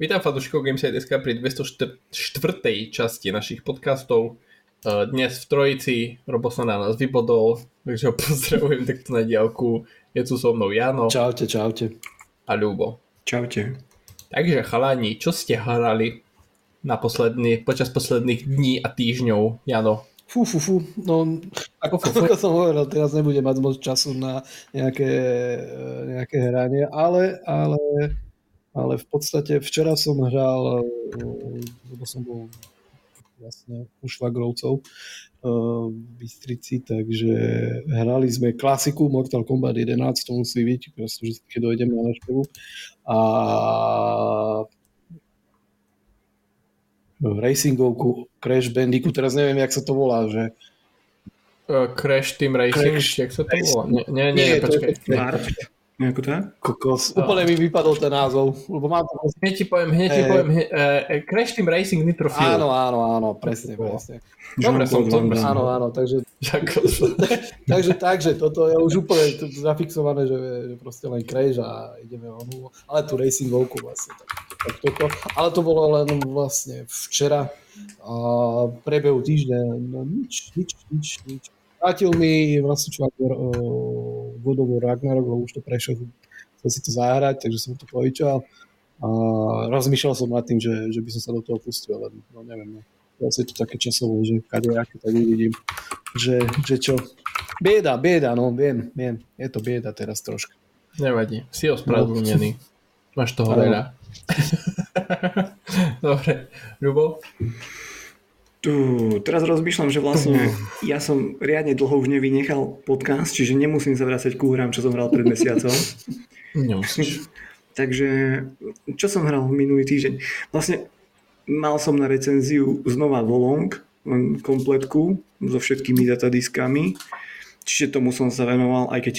Vítam fanúšikov Gameside.sk pri 204. časti našich podcastov. E, dnes v Trojici, Robo sa na nás vybodol, takže ho pozdravujem takto na diálku. Je tu so mnou Jano. Čaute, čaute. A Ľubo. Čaute. Takže chalani, čo ste hrali na posledný, počas posledných dní a týždňov, Jano? Fú, fú, fú. No, ako, ako som hovoril, teraz nebudem mať moc času na nejaké, nejaké hranie, ale, ale, ale v podstate včera som hral, lebo som bol vlastne u švagrovcov v Bystrici, takže hrali sme klasiku Mortal Kombat 11, to musí byť, proste, keď dojdem na návštevu. A racingovku Crash Bandicoot, teraz neviem, jak sa to volá, že... Uh, Crash Team Racing, Crash, jak sa to volá? Nie, nie, nie, nie počkaj. To Nejako tak? Kokos. Úplne mi vypadol ten názov. Lebo mám to... Hneď ti poviem, hneď ti poviem. Uh, Crash Team Racing Nitro Fuel. Áno, áno, áno, presne, presne. Dobre som to Áno, áno, takže... takže, takže, toto je už úplne zafixované, že, že proste len Crash a ideme onu, ale tu racingovku vlastne. Tak, tak toto. Ale to bolo len vlastne včera a prebehu týždňa, no nič, nič, nič, nič vrátil mi vlastne uh, God of Ragnarok, lebo už to prešiel, chcel si to zahrať, takže som to povyčal. A rozmýšľal som nad tým, že, že by som sa do toho pustil, ale no neviem, no. Vlastne je to také časovo, že kadejaké tak uvidím, že, že čo. Bieda, bieda, no viem, viem, je to bieda teraz troška. Nevadí, si ospravedlnený. No. Máš toho veľa. Dobre, Ľubo? Tu, teraz rozmýšľam, že vlastne ja som riadne dlho už nevynechal podcast, čiže nemusím sa vrácať k hrám, čo som hral pred mesiacom. Nemusíš. Takže, čo som hral minulý týždeň? Vlastne mal som na recenziu znova Volong, kompletku so všetkými datadiskami, čiže tomu som sa venoval, aj keď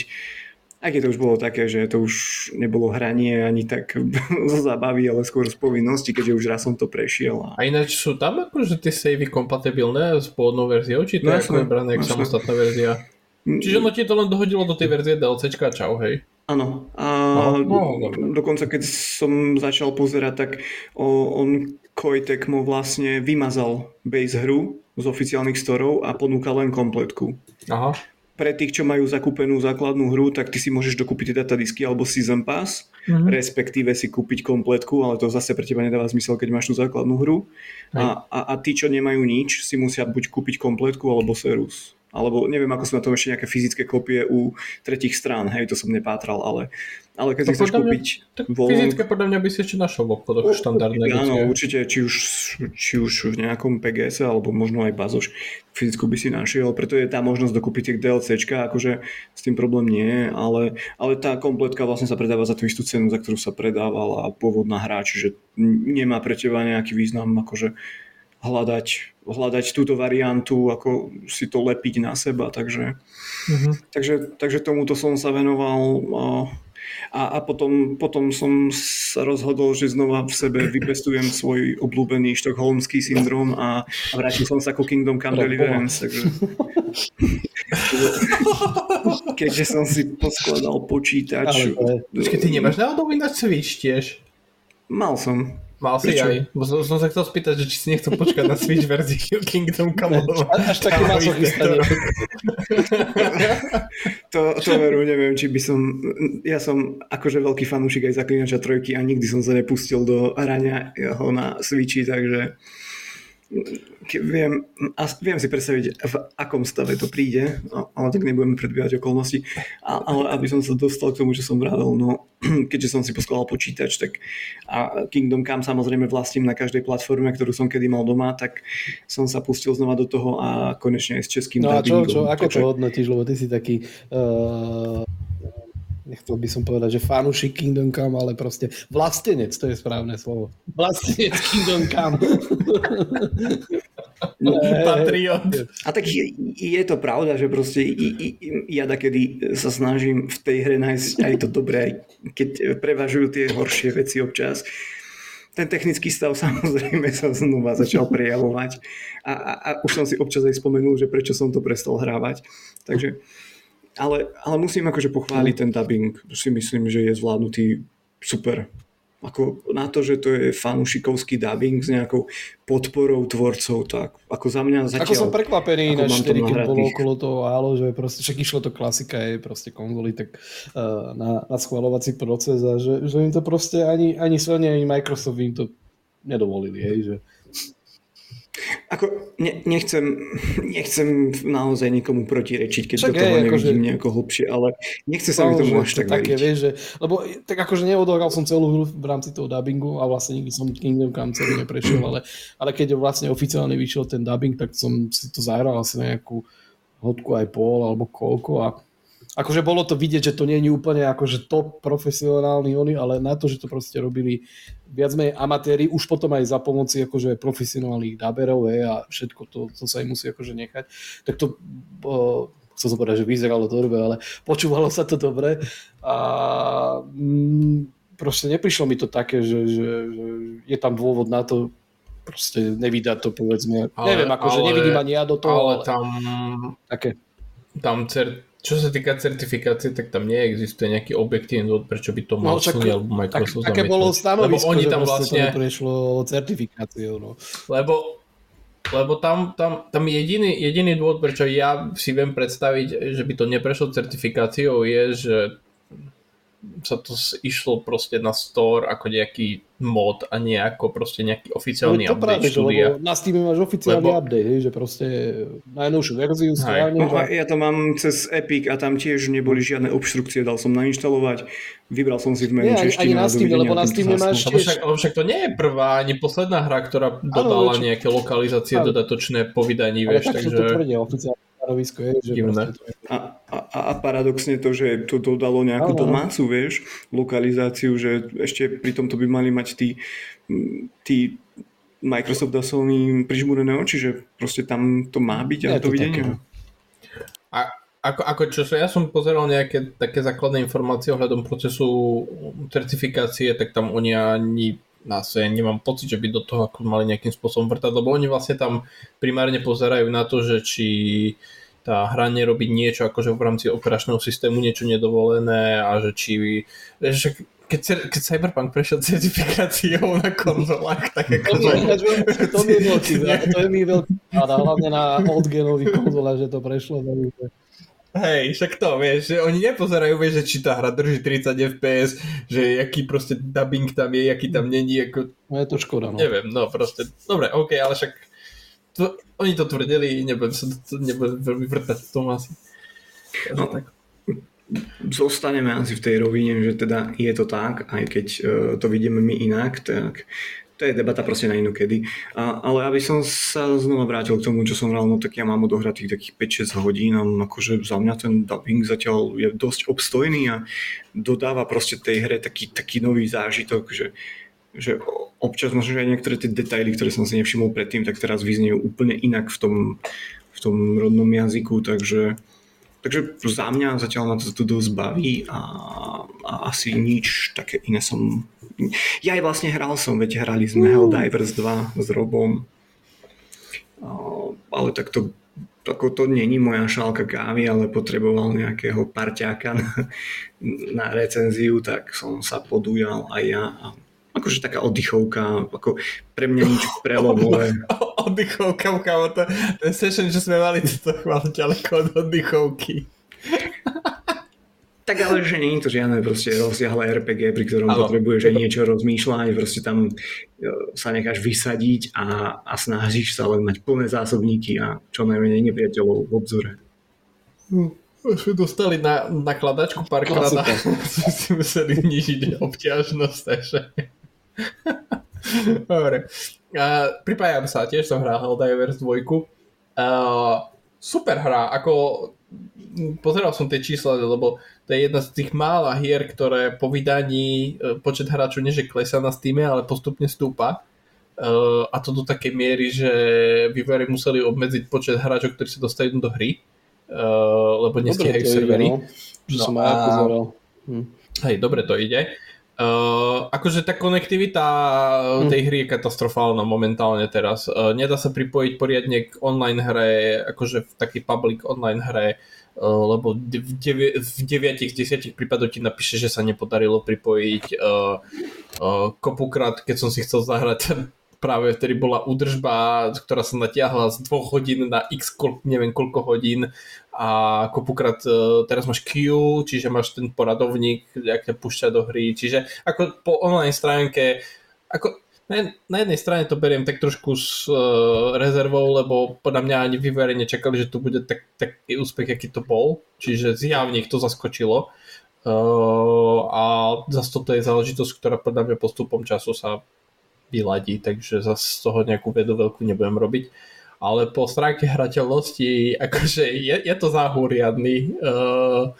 aj keď to už bolo také, že to už nebolo hranie ani tak zo zábavy, ale skôr z povinnosti, keďže už raz som to prešiel. A, a ináč sú tam akože tie savey kompatibilné s pôvodnou verziou, či to no, je ako brané ako samostatná verzia? Mm. Čiže no ti to len dohodilo do tej verzie DLCčka a čau, hej? Áno. A no, no, dokonca keď som začal pozerať, tak on Kojtek mu vlastne vymazal base hru z oficiálnych storov a ponúkal len kompletku. Aha pre tých, čo majú zakúpenú základnú hru, tak ty si môžeš dokúpiť datadisky alebo Season Pass, mm-hmm. respektíve si kúpiť kompletku, ale to zase pre teba nedáva zmysel, keď máš tú základnú hru. A, a, a tí, čo nemajú nič, si musia buď kúpiť kompletku alebo Serus alebo neviem, ako sú na tom ešte nejaké fyzické kopie u tretich strán, hej, to som nepátral, ale, ale keď si chceš kúpiť tak volom... Fyzické podľa mňa by si ešte našiel v obchodoch štandardné. Áno, určite, či už, či už v nejakom PGS alebo možno aj bazoš, fyzickú by si našiel, preto je tá možnosť dokúpiť tie DLCčka, akože s tým problém nie je, ale, ale tá kompletka vlastne sa predáva za tú istú cenu, za ktorú sa predávala pôvodná hra, čiže nemá pre teba nejaký význam akože hľadať, hľadať túto variantu, ako si to lepiť na seba, takže, uh-huh. takže, takže tomuto som sa venoval a, a potom, potom som sa rozhodol, že znova v sebe vypestujem svoj obľúbený štokholmský syndrom a, a vrátil som sa ku Kingdom Come Deliverance, takže keďže som si poskladal počítač. Ale, Počkej, ty nemáš náhodou ináč Switch tiež? Mal som. Mal si Prečo? aj. Bo som, som sa chcel spýtať, že či si nechcel počkať na Switch verziu Kingdom Come. Až taký masochista to, to veru, neviem, či by som... Ja som akože veľký fanúšik aj Zaklinača trojky a nikdy som sa nepustil do hrania ho na Switchi, takže viem, a viem si predstaviť, v akom stave to príde, ale tak nebudeme predbiehať okolnosti. A, ale aby som sa dostal k tomu, čo som vravel, no keďže som si poskladal počítač, tak a Kingdom Come samozrejme vlastním na každej platforme, ktorú som kedy mal doma, tak som sa pustil znova do toho a konečne aj s českým No a čo, čo, ako to hodnotíš, lebo ty si taký uh nechcel by som povedať, že fanúšik Kingdom Come, ale proste vlastenec, to je správne slovo. Vlastenec Kingdom Come. No, Patriot. A tak je, je to pravda, že proste i, i, ja kedy sa snažím v tej hre nájsť aj to dobré, keď prevažujú tie horšie veci občas. Ten technický stav samozrejme sa znova začal prejavovať a, a, a už som si občas aj spomenul, že prečo som to prestal hrávať. Takže ale, ale musím akože pochváliť ten dubbing. Si myslím, že je zvládnutý super. ako na to, že to je fanúšikovský dubbing s nejakou podporou tvorcov, tak ako za mňa zatiaľ... Ako som prekvapený, na mám to 4, keď bolo okolo toho álo, že proste, však išlo to klasika, je proste konzoly, tak uh, na, na schvalovací proces a že, že im to proste ani, ani Sony, ani Microsoft im to nedovolili, hej, že Ako, ne, nechcem, nechcem naozaj nikomu protirečiť, keď Však do toho hej, nevidím akože- nejako hlbšie, ale nechce sa mi tomu až tak také, veriť. vieš, že, lebo tak akože neodohral som celú hru v rámci toho dubbingu a vlastne nikdy som Kingdom Come celý neprešiel, ale, ale keď vlastne oficiálne vyšiel ten dubbing, tak som si to zahral asi na nejakú hodku aj pol alebo koľko a akože bolo to vidieť, že to nie je úplne akože top profesionálny oni, ale na to, že to proste robili viac menej amatéri, už potom aj za pomoci akože profesionálnych daberov hej, a všetko to, to sa im musí akože nechať, tak to o, chcel som povedať, že vyzeralo dobre, ale počúvalo sa to dobre a mm, proste neprišlo mi to také, že, že, že je tam dôvod na to proste nevydať to povedzme. Ale- Neviem, akože ale- nevidím ani ja do toho, Ale ale, tam, také. tam cer- čo sa týka certifikácie, tak tam neexistuje nejaký objektívny dôvod, prečo by to No, mal však Sony alebo Tak, Microsoft také zamietnúť. bolo stanovisko, Lebo oni tam vlastne, to neprešlo certifikáciou. No. lebo, lebo tam, tam, tam jediný, jediný dôvod, prečo ja si viem predstaviť, že by to neprešlo certifikáciou, je, že sa to išlo proste na store ako nejaký mod a nie ako proste nejaký oficiálny No, to práve, update že, štúdia. lebo na Steam máš oficiálny Lebo- update, hej, že proste najnovšiu verziu schválne. No že- ja to mám cez Epic a tam tiež neboli žiadne obštrukcie, dal som nainštalovať, vybral som si v menu ani na Steam, lebo na Steam nemáš Lebo však, však to nie je prvá ani posledná hra, ktorá dodala veď- nejaké lokalizácie Áno. dodatočné po vydaní, vieš, tak to takže... tvrdia oficiálne stanovisko je, že to je A, a, a paradoxne to, že to dodalo nejakú domácu, vieš, lokalizáciu, že ešte pri tomto by mali mať tí, tí Microsoft a Sony prižmúrené oči, že proste tam to má byť a Je to dovidenia. také. A ako, ako čo sa, ja som pozeral nejaké také základné informácie ohľadom procesu certifikácie, tak tam oni ani nás ja nemám pocit, že by do toho ako mali nejakým spôsobom vrtať, lebo oni vlastne tam primárne pozerajú na to, že či tá hra nerobí niečo akože v rámci operačného systému niečo nedovolené a že či že keď, keď Cyberpunk prešiel certifikáciou na konzolách, tak To mi, akože... ináč veľmi- to mi je veľký, to je mi veľký a hlavne na oldgenových konzolách, že to prešlo. takže- Hej, však to, vieš, že oni nepozerajú, vieš, že či tá hra drží 30 FPS, že aký proste dubbing tam je, aký tam není, ako, No je to škoda. No. neviem, no proste, dobre, OK, ale však to, oni to tvrdili, nebudem sa to, nebudem veľmi vrtať v tom asi. No. tak. zostaneme asi v tej rovine, že teda je to tak, aj keď e, to vidíme my inak, tak to je debata proste na inokedy. A, ale aby som sa znova vrátil k tomu, čo som hral, no tak ja mám odohratých takých 5-6 hodín a akože za mňa ten dubbing zatiaľ je dosť obstojný a dodáva proste tej hre taký, taký nový zážitok, že že občas možno, že aj niektoré tie detaily, ktoré som si nevšimol predtým, tak teraz vyznejú úplne inak v tom, v tom rodnom jazyku, takže Takže za mňa zatiaľ ma to tu dosť baví a, a asi nič také iné som... Ja aj vlastne hral som, veď hrali sme Helldivers 2 s Robom, a, ale tak to, ako to není moja šálka kávy, ale potreboval nejakého parťáka na, na recenziu, tak som sa podujal aj ja. A akože taká oddychovka, ako pre mňa nič prelomové. Oddychovka, kámo, to, ten session, čo sme mali, to chvála ďaleko od oddychovky. Tak ale že nie je to žiadne proste rozsiahle RPG, pri ktorom Áno. potrebuješ aj niečo rozmýšľať, proste tam e, sa necháš vysadiť a, a snažíš sa len mať plné zásobníky a čo najmenej nepriateľov v obzore. Už sme dostali na nakladačku párkrát a si museli znižiť obťažnosť, takže... Dobre. A, pripájam sa, tiež som hral Helldivers 2. A, super hra, ako pozeral som tie čísla, lebo to je jedna z tých mála hier, ktoré po vydaní e, počet hráčov nie že klesá na Steam, ale postupne stúpa. Uh, a to do takej miery, že vývojári museli obmedziť počet hráčov, ktorí sa dostanú do hry, uh, lebo ide, servery. no. No som a-. Hm. Hej, dobre to ide. Uh, akože tá konektivita hm. tej hry je katastrofálna momentálne teraz. Uh, nedá sa pripojiť poriadne k online hre, akože v takej public online hre, uh, lebo v, devi- v 9 z 10 prípadoch ti napíše, že sa nepodarilo pripojiť uh, uh, kopukrát, keď som si chcel zahrať práve vtedy bola údržba, ktorá sa natiahla z dvoch hodín na x, neviem koľko hodín. A kopukrát uh, teraz máš queue, čiže máš ten poradovník, jak ťa púšťa do hry, čiže ako po online stránke, ako na jednej strane to beriem tak trošku s uh, rezervou, lebo podľa mňa ani vývere nečakali, že to bude tak, taký úspech, aký to bol, čiže zjavne ich to zaskočilo. Uh, a zase toto je záležitosť, ktorá podľa mňa postupom času sa vyladí, takže zase z toho nejakú vedu veľkú nebudem robiť. Ale po stránke hrateľnosti, akože je, je to záhuriadný, uh,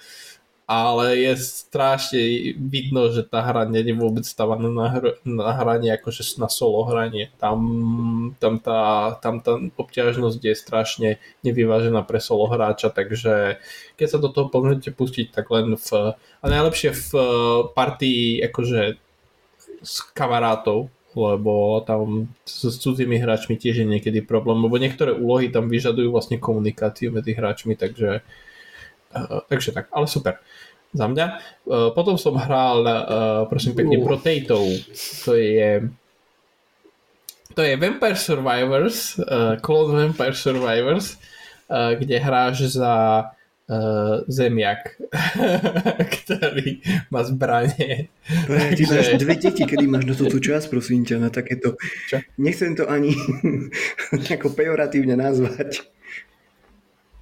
ale je strašne vidno, že tá hra nie je vôbec stávaná na, hr- na hranie, akože na solo hranie. Tam, tam, tá, tam tá obťažnosť je strašne nevyvážená pre solo hráča, takže keď sa do toho pomôžete pustiť, tak len v, a najlepšie v partii akože s kamarátov, lebo tam s, cudzími hráčmi tiež je niekedy problém, lebo niektoré úlohy tam vyžadujú vlastne komunikáciu medzi hráčmi, takže, uh, takže tak, ale super. Za mňa. Uh, potom som hral, uh, prosím pekne, uh. Potato, to je to je Vampire Survivors, Clone Vampire Survivors, kde hráš za uh, zemiak, ktorý má zbranie. Pane, ty máš dve deti, kedy máš na tú čas, prosím ťa, na takéto... Čo? Nechcem to ani ako pejoratívne nazvať.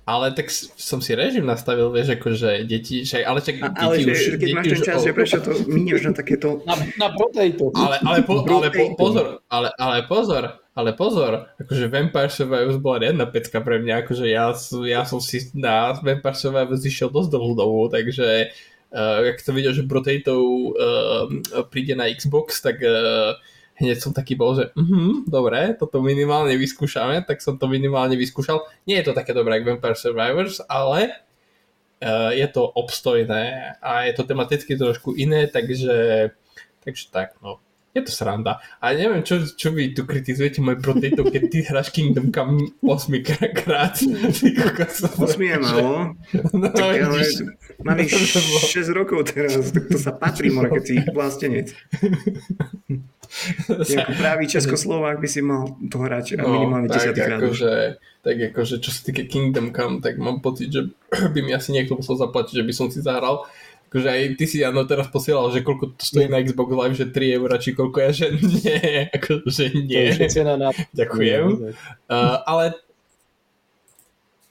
Ale tak som si režim nastavil, vieš, akože deti, že, ale čak, deti ale už... keď deti máš ten čas, že prečo to minieš na takéto... Na, na potato. Ale, ale, po, ale po, pozor, ale, ale pozor, ale pozor, akože Vampire Survivors bola riadna pecka pre mňa, akože ja, ja som si na Vampire Survivors išiel dosť dlhú dobu, takže uh, ak som videl, že Potato uh, príde na Xbox, tak uh, hneď som taký bol, že uh-huh, dobre, toto minimálne vyskúšame, tak som to minimálne vyskúšal. Nie je to také dobré ako Vampire Survivors, ale uh, je to obstojné a je to tematicky trošku iné, takže, takže tak, no je to sranda. A neviem, čo, čo vy tu kritizujete môj protejto, keď ty hráš Kingdom Come 8 krát. 8 je málo. No, tak, ale mám ich 6 rokov teraz, tak to sa patrí, more, keď si ich vlastenec. Nejaký pravý Českoslovák by si mal to hrať no, minimálne 10 krát. Akože, tak akože, čo sa týka Kingdom Come, tak mám pocit, že by mi asi niekto musel zaplatiť, že by som si zahral akože aj ty si ano teraz posielal, že koľko to stojí na Xbox Live, že 3 eur, či koľko ja, že nie, akože nie. To je cena na... Ďakujem. Uh, ale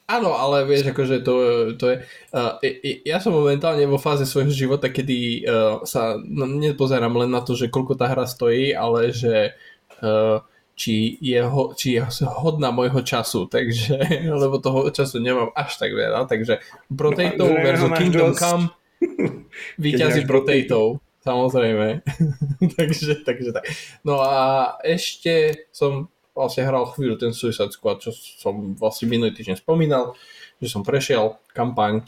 Áno, ale vieš, akože to, to je... Uh, ja som momentálne vo fáze svojho života, kedy uh, sa no, nepozerám len na to, že koľko tá hra stojí, ale že uh, či je, ho, či je hodná môjho času, takže, lebo toho času nemám až tak veľa, takže Potato no, versus Kingdom Come Výťazí Potato, samozrejme. takže, takže tak. No a ešte som vlastne hral chvíľu ten Suicide Squad, čo som vlastne minulý týždeň spomínal, že som prešiel kampaň,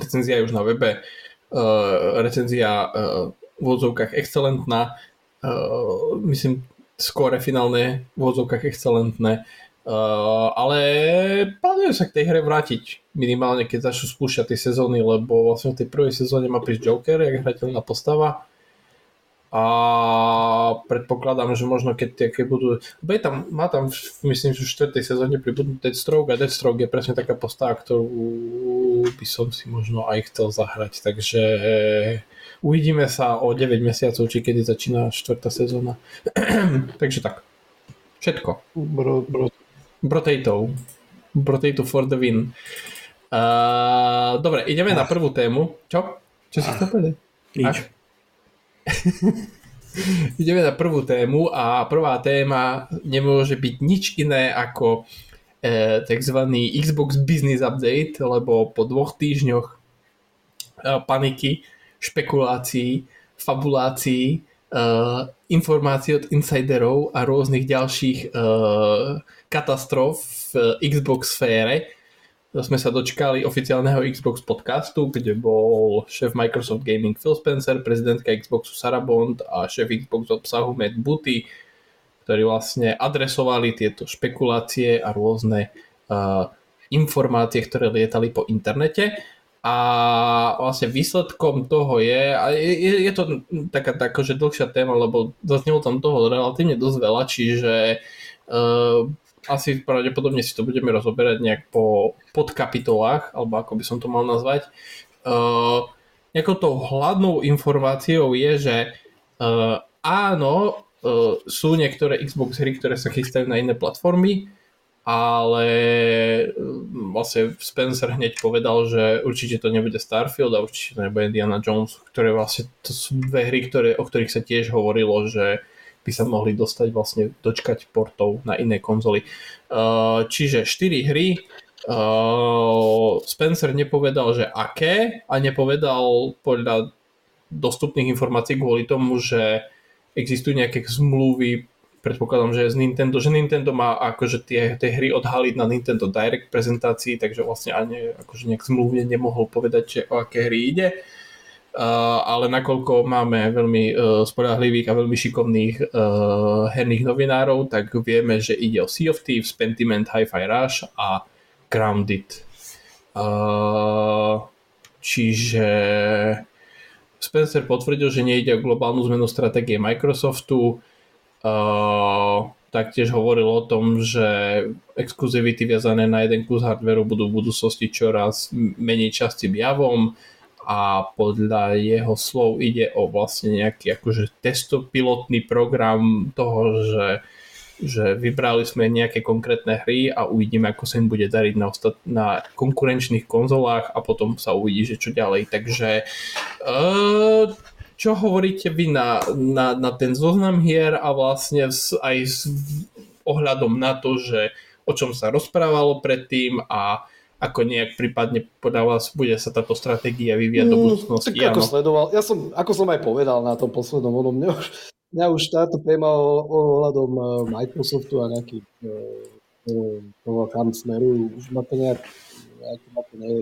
recenzia je už na webe, uh, recenzia uh, v odzovkách excelentná, uh, myslím skore finálne v odzovkách excelentné, Uh, ale plánujem sa k tej hre vrátiť minimálne keď začnú spúšťať tie sezóny, lebo vlastne v tej prvej sezóne má prísť Joker, jak hrateľná postava a predpokladám, že možno keď, keď budú, je tam, má tam myslím, že v 4. sezóne pribudnú Deathstroke a Deathstroke je presne taká postava, ktorú by som si možno aj chcel zahrať, takže uvidíme sa o 9 mesiacov, či kedy začína 4. sezóna. takže tak. Všetko. Bro, bro, Potato. Potato for the win. Uh, dobre, ideme na prvú tému. Čo? Čo si chcel povedať? Nič. ideme na prvú tému a prvá téma nemôže byť nič iné ako e, tzv. Xbox Business Update, lebo po dvoch týždňoch e, paniky, špekulácií, fabulácií, informácií od insiderov a rôznych ďalších e, katastrof v Xbox sfére sme sa dočkali oficiálneho Xbox podcastu, kde bol šéf Microsoft Gaming Phil Spencer, prezidentka Xboxu Sarah Bond a šéf Xbox obsahu Matt Booty, ktorí vlastne adresovali tieto špekulácie a rôzne uh, informácie, ktoré lietali po internete. A vlastne výsledkom toho je, a je, je to taká, taká že dlhšia téma, lebo zaznelo tam toho relatívne dosť veľa, čiže uh, asi pravdepodobne si to budeme rozoberať nejak po podkapitolách, alebo ako by som to mal nazvať. Uh, nejakou tou hladnou informáciou je, že uh, áno, uh, sú niektoré Xbox hry, ktoré sa chystajú na iné platformy, ale mm, vlastne Spencer hneď povedal, že určite to nebude Starfield a určite to nebude Indiana Jones, ktoré vlastne to sú dve hry, ktoré, o ktorých sa tiež hovorilo, že by sa mohli dostať vlastne dočkať portov na iné konzoly. Čiže 4 hry, Spencer nepovedal, že aké a nepovedal podľa dostupných informácií kvôli tomu, že existujú nejaké zmluvy predpokladám, že z Nintendo, že Nintendo má akože tie, tie hry odhaliť na Nintendo Direct prezentácii, takže vlastne ani akože nejak zmluvne nemohol povedať, že o aké hry ide. Uh, ale nakoľko máme veľmi uh, spolahlivých a veľmi šikovných uh, herných novinárov, tak vieme, že ide o Sea of Thieves, Pentiment, Hi-Fi Rush a Grounded. Uh, čiže Spencer potvrdil, že nejde o globálnu zmenu stratégie Microsoftu, Uh, taktiež hovoril o tom, že exkluzivity viazané na jeden kus hardveru budú v budúcnosti čoraz menej častým javom a podľa jeho slov ide o vlastne nejaký akože testopilotný program toho, že, že vybrali sme nejaké konkrétne hry a uvidíme, ako sa im bude dariť na, ostat- na konkurenčných konzolách a potom sa uvidí, že čo ďalej. Takže uh, čo hovoríte vy na, na, na ten zoznam hier a vlastne aj s ohľadom na to, že o čom sa rozprávalo predtým a ako nejak prípadne podľa vás bude sa táto stratégia vyvíjať do mm, budúcnosti. Mm, tak ako sledoval, ja som, ako som aj povedal na tom poslednom onom, mňa už, mňa už táto téma ohľadom e, Microsoftu a nejaký e, e, toho kam smerujú, už ma to nejak, nejak ma to ne,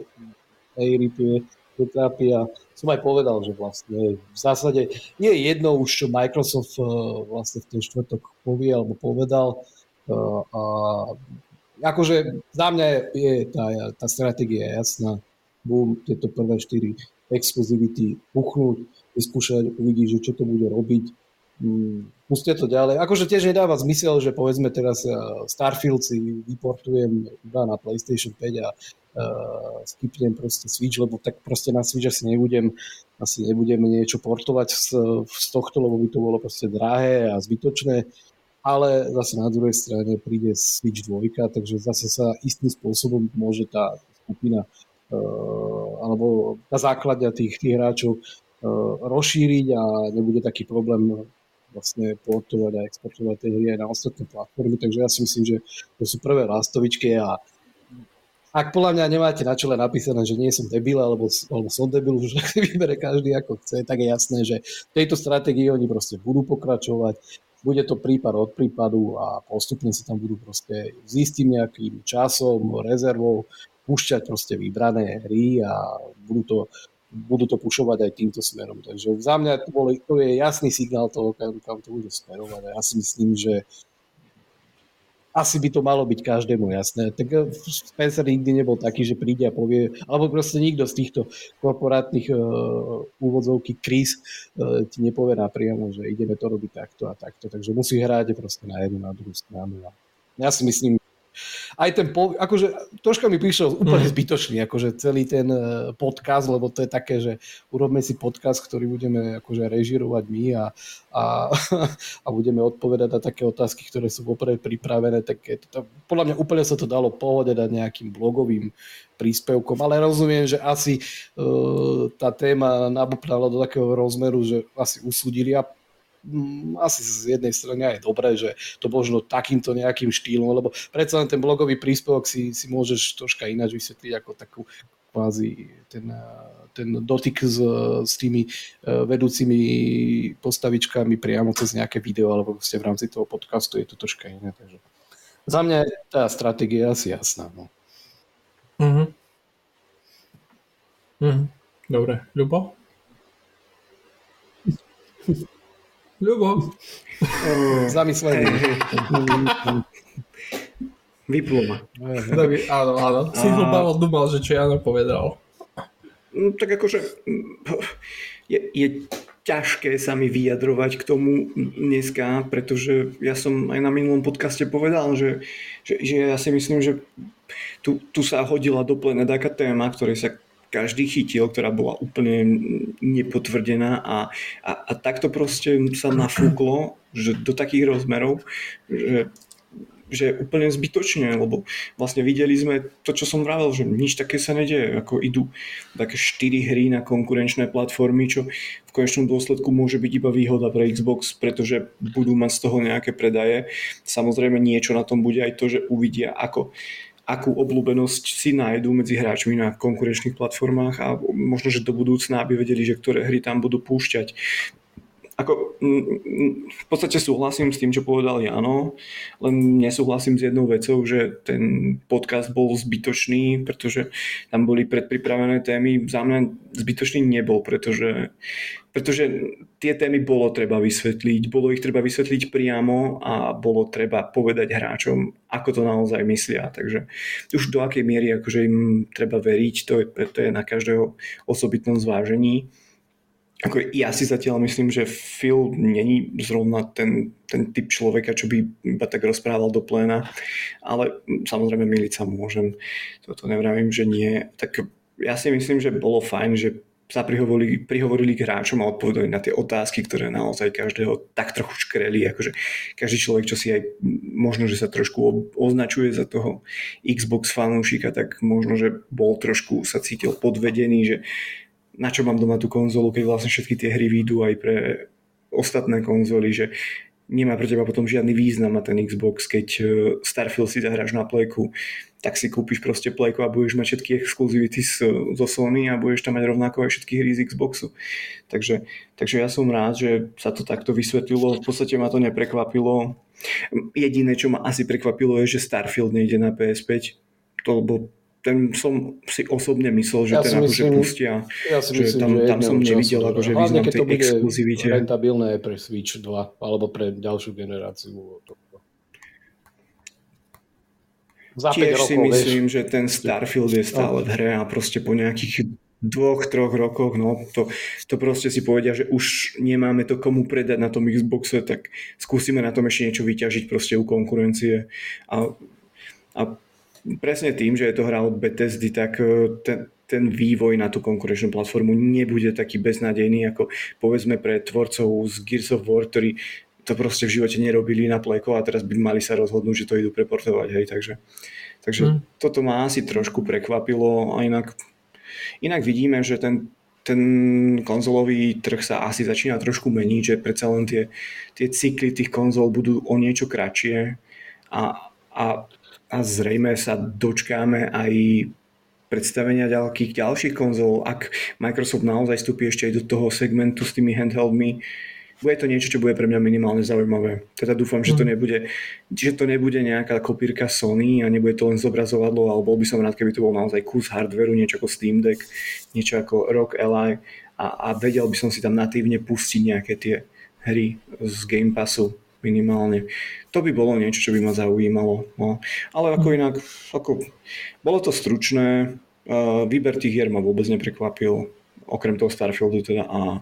neirituje, netrápi a som aj povedal, že vlastne v zásade je jedno už, čo Microsoft uh, vlastne v ten štvrtok povie alebo povedal. Uh, a akože za mňa je tá, tá stratégia jasná. Bum, tieto prvé štyri exkluzivity puchnúť, vyskúšať, uvidieť, že čo to bude robiť. Um, pustia to ďalej. Akože tiež nedáva zmysel, že povedzme teraz Starfield si vyportujem iba na PlayStation 5 a uh, skipnem proste Switch, lebo tak proste na Switch asi nebudem, asi nebudem niečo portovať z, z tohto, lebo by to bolo proste drahé a zbytočné. Ale zase na druhej strane príde Switch 2, takže zase sa istým spôsobom môže tá skupina uh, alebo tá základňa tých, tých hráčov uh, rozšíriť a nebude taký problém vlastne portovať a exportovať tie hry aj na ostatné platformy, takže ja si myslím, že to sú prvé lastovičky a ak podľa mňa nemáte na čele napísané, že nie som debil, alebo, alebo som debil, že vybere každý ako chce, tak je jasné, že tejto stratégii oni proste budú pokračovať, bude to prípad od prípadu a postupne sa tam budú proste s istým nejakým časom, rezervou púšťať proste vybrané hry a budú to, budú to pušovať aj týmto smerom. Takže za mňa to, boli, to je jasný signál toho, kam, kam to bude smerovať ja si myslím, že asi by to malo byť každému jasné. Tak eh, Spencer nikdy nebol taký, že príde a povie, alebo proste nikto z týchto korporátnych uh, úvodzovky kríz uh, ti nepovie napriamo, že ideme to robiť takto a takto. Takže musí hrať proste na jednu, na druhú stranu. Ja si myslím, aj ten, po, akože troška mi prišiel úplne mm. zbytočný, akože celý ten e, podcast, lebo to je také, že urobme si podcast, ktorý budeme akože režirovať my a, a, a budeme odpovedať na také otázky, ktoré sú vopred pripravené, tak je to, podľa mňa úplne sa to dalo pohode dať nejakým blogovým príspevkom, ale rozumiem, že asi uh, tá téma nabupnala do takého rozmeru, že asi usúdili a asi z jednej strany aj dobré, že to možno takýmto nejakým štýlom, lebo predsa len ten blogový príspevok si, si môžeš troška ináč vysvetliť ako takú kvázi ten, ten dotyk s, s tými e, vedúcimi postavičkami priamo cez nejaké video alebo v rámci toho podcastu je to troška iné. Takže za mňa tá stratégia asi jasná. No. Mhm. Mhm. Dobre, Ľubo? Ľubo? Zamyslenie. Vyplo ma. Dobre, áno, áno. Si A- hlbavo dumal, že čo Jano povedal. No, tak akože je, je ťažké sa mi vyjadrovať k tomu dneska, pretože ja som aj na minulom podcaste povedal, že, že, že ja si myslím, že tu, tu sa hodila do plena taká téma, ktorej sa každý chytil, ktorá bola úplne nepotvrdená a, a, a takto proste sa nafúklo že do takých rozmerov, že že úplne zbytočne, lebo vlastne videli sme to, čo som vravel, že nič také sa nedieje, ako idú také 4 hry na konkurenčné platformy, čo v konečnom dôsledku môže byť iba výhoda pre Xbox, pretože budú mať z toho nejaké predaje. Samozrejme niečo na tom bude aj to, že uvidia, ako akú obľúbenosť si nájdú medzi hráčmi na konkurenčných platformách a možno, že do budúcna, aby vedeli, že ktoré hry tam budú púšťať ako, v podstate súhlasím s tým, čo povedal Jano, len nesúhlasím s jednou vecou, že ten podcast bol zbytočný, pretože tam boli predpripravené témy. Za mňa zbytočný nebol, pretože, pretože tie témy bolo treba vysvetliť, bolo ich treba vysvetliť priamo a bolo treba povedať hráčom, ako to naozaj myslia. Takže už do akej miery akože im treba veriť, to je, to je na každého osobitnom zvážení ako ja si zatiaľ myslím, že Phil není zrovna ten, ten typ človeka, čo by iba tak rozprával do pléna, ale samozrejme miliť sa môžem, toto nevravím, že nie. Tak ja si myslím, že bolo fajn, že sa prihovorili, prihovorili k hráčom a odpovedali na tie otázky, ktoré naozaj každého tak trochu škreli, akože každý človek, čo si aj možno, že sa trošku označuje za toho Xbox fanúšika, tak možno, že bol trošku sa cítil podvedený, že na čo mám doma tú konzolu, keď vlastne všetky tie hry výjdu aj pre ostatné konzoly, že nemá pre teba potom žiadny význam na ten Xbox, keď e, Starfield si zahráš na plejku, tak si kúpiš proste plejku a budeš mať všetky exkluzivity zo Sony a budeš tam mať rovnako aj všetky hry z Xboxu. Takže, takže ja som rád, že sa to takto vysvetlilo. V podstate ma to neprekvapilo. Jediné, čo ma asi prekvapilo, je, že Starfield nejde na PS5. To bol ten som si osobne myslel, že Ja ten akože pustia. Ja si Že myslím, tam- že tam som nevidel akože význam tej bude exkluzivite. rentabilné pre Switch 2 alebo pre ďalšiu generáciu. Za 5 Tiež rokov, si vieš. myslím, že ten Starfield je stále v hre a proste po nejakých dvoch, troch rokoch, no to, to proste si povedia, že už nemáme to komu predať na tom Xboxe, tak skúsime na tom ešte niečo vyťažiť proste u konkurencie. A, a presne tým, že je to hra od Bethesdy, tak e, ten, ten vývoj na tú konkurenčnú platformu nebude taký beznádejný ako povedzme pre tvorcov z Gears of War, ktorí to proste v živote nerobili na pleko a teraz by mali sa rozhodnúť, že to idú preportovať. Hej, takže takže Hm. toto ma asi trošku prekvapilo a inak, inak vidíme, že ten, ten konzolový trh sa asi začína trošku meniť, že predsa len tie, tie cykly tých konzol budú o niečo kratšie a, a, a zrejme sa dočkáme aj predstavenia ďalkých ďalších konzol, ak Microsoft naozaj vstúpi ešte aj do toho segmentu s tými handheldmi, bude to niečo, čo bude pre mňa minimálne zaujímavé. Teda dúfam, že to nebude, že to nebude nejaká kopírka Sony a nebude to len zobrazovadlo, ale bol by som rád, keby to bol naozaj kus hardveru, niečo ako Steam Deck, niečo ako ROG Ally a, a vedel by som si tam natívne pustiť nejaké tie hry z Game Passu minimálne. To by bolo niečo, čo by ma zaujímalo. No. Ale ako inak, ako, bolo to stručné, výber tých hier ma vôbec neprekvapil, okrem toho Starfieldu teda a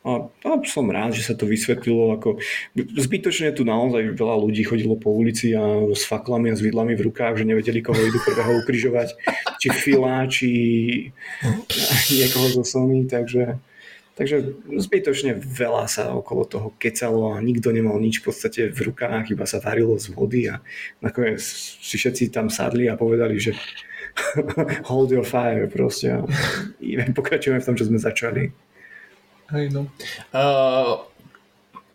a, a som rád, že sa to vysvetlilo. Ako, zbytočne tu naozaj veľa ľudí chodilo po ulici a s faklami a s vidlami v rukách, že nevedeli, koho idú prvého ukrižovať. Či Fila, či niekoho zo Sony. Takže, takže zbytočne veľa sa okolo toho kecalo a nikto nemal nič v podstate v rukách, iba sa varilo z vody a nakoniec si všetci tam sadli a povedali, že hold your fire proste. A pokračujeme v tom, čo sme začali. Hej, no. Uh,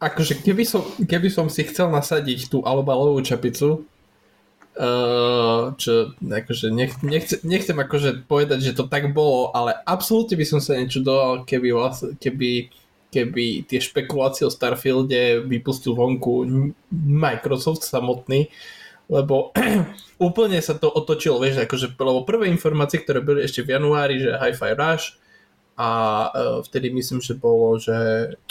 akože keby som, keby som si chcel nasadiť tú alobalovú čapicu, čo akože nech, nechce, nechcem akože povedať, že to tak bolo, ale absolútne by som sa nečudoval, keby, keby, keby tie špekulácie o Starfielde vypustil vonku Microsoft samotný, lebo úplne sa to otočilo, vieš, akože, lebo prvé informácie, ktoré boli ešte v januári, že Hi-Fi Rush a uh, vtedy myslím, že bolo, že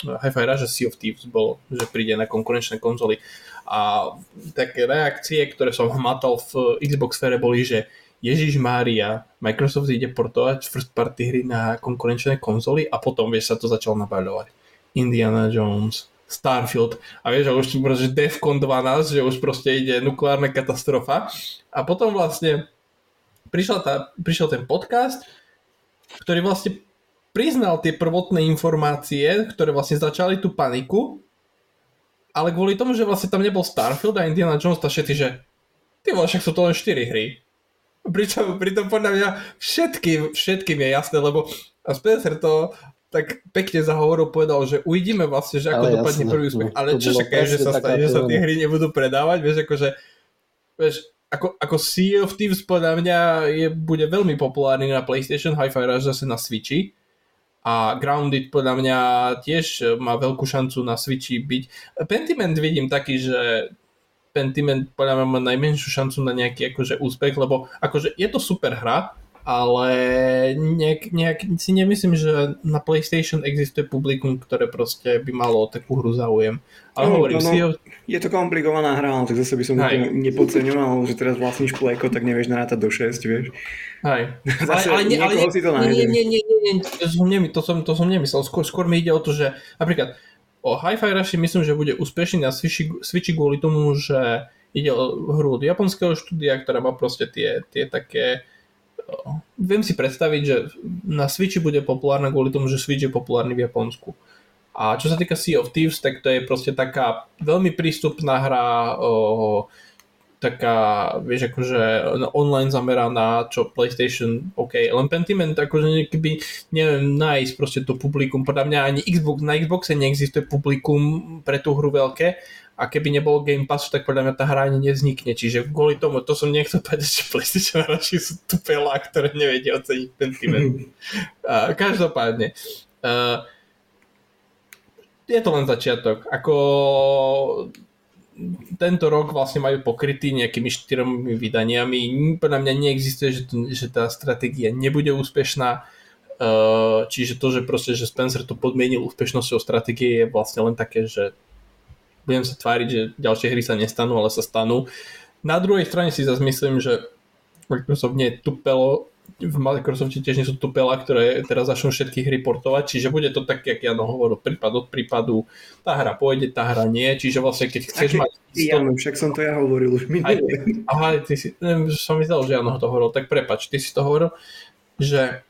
Hi-Fi Rush a Sea of Thieves bolo, že príde na konkurenčné konzoly a také reakcie, ktoré som hmatal v Xbox sfére boli, že Ježiš Mária, Microsoft ide portovať first party hry na konkurenčné konzoly a potom, vieš, sa to začalo nabaľovať. Indiana Jones, Starfield. A vieš, že už proste Defcon 12, že už proste ide nukleárna katastrofa. A potom vlastne prišiel, tá, prišiel ten podcast, ktorý vlastne priznal tie prvotné informácie, ktoré vlastne začali tú paniku, ale kvôli tomu, že vlastne tam nebol Starfield a Indiana Jones, tá všetci, že ty vole, však sú to len 4 hry. Pričom, pritom podľa mňa všetkým, všetkým je jasné, lebo a Spencer to tak pekne zahovoril, povedal, že uvidíme vlastne, že ako ale dopadne jasné, prvý úspech. No, ale čo čaká, že sa stane, že sa tie hry nebudú predávať, vieš, akože, vieš, ako, ako Sea of Thieves podľa mňa je, bude veľmi populárny na PlayStation, Hi-Fi Rush zase na Switchi a Grounded podľa mňa tiež má veľkú šancu na Switchi byť. Pentiment vidím taký, že Pentiment podľa mňa má najmenšiu šancu na nejaký akože úspech, lebo akože je to super hra, ale nejak, nejak si nemyslím, že na PlayStation existuje publikum, ktoré proste by malo takú hru záujem. Ale no, hovorím no, si o... Je to komplikovaná hra, ale tak zase by som to nepodceňoval, že teraz vlastníš plejko, tak nevieš narátať do 6, vieš. Hej. Zase ale, ale, nie, ale si to nájde. Nie, nie, nie, nie, nie, to som, nemy, to som, to som nemyslel. Skôr, skôr mi ide o to, že napríklad o Hi-Fi Rush myslím, že bude úspešný na Switchi, Switchi kvôli tomu, že ide o hru od japonského štúdia, ktorá má proste tie, tie také viem si predstaviť, že na Switchi bude populárna kvôli tomu, že Switch je populárny v Japonsku. A čo sa týka Sea of Thieves, tak to je proste taká veľmi prístupná hra, o, taká, vieš, akože online zameraná, čo PlayStation, OK, len Pentiment, akože niekedy, neviem, nájsť proste to publikum, podľa mňa ani Xbox, na Xboxe neexistuje publikum pre tú hru veľké, a keby nebol Game Pass, tak podľa mňa tá hra ani nevznikne. Čiže kvôli tomu, to som nechcel povedať, že PlayStation hráči sú tupelá, ktoré nevedia oceniť sentiment. uh, každopádne. Uh, je to len začiatok. Ako tento rok vlastne majú pokrytý nejakými štyromi vydaniami. Podľa mňa neexistuje, že, to, že tá stratégia nebude úspešná. Uh, čiže to, že proste, že Spencer to podmienil úspešnosťou stratégie je vlastne len také, že budem sa tváriť, že ďalšie hry sa nestanú, ale sa stanú. Na druhej strane si zase myslím, že Microsoft nie je tupelo, v Microsofte tiež nie sú tupela, ktoré teraz začnú všetky hry portovať, čiže bude to tak, jak Jano hovoril, prípad od prípadu, tá hra pôjde, tá hra nie, čiže vlastne keď chceš Aký, mať... 100... Jano, však som to ja hovoril už minulé. Aha, ty si, neviem, som myslel, že Jano to hovoril, tak prepač, ty si to hovoril, že,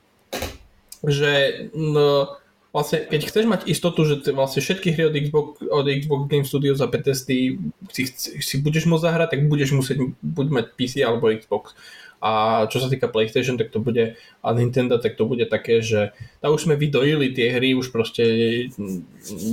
že no, vlastne, keď chceš mať istotu, že vlastne všetky hry od Xbox, od Xbox Game Studios a Bethesdy si, si budeš môcť zahrať, tak budeš musieť buď mať PC alebo Xbox. A čo sa týka PlayStation, tak to bude, a Nintendo, tak to bude také, že tak už sme vydojili tie hry, už proste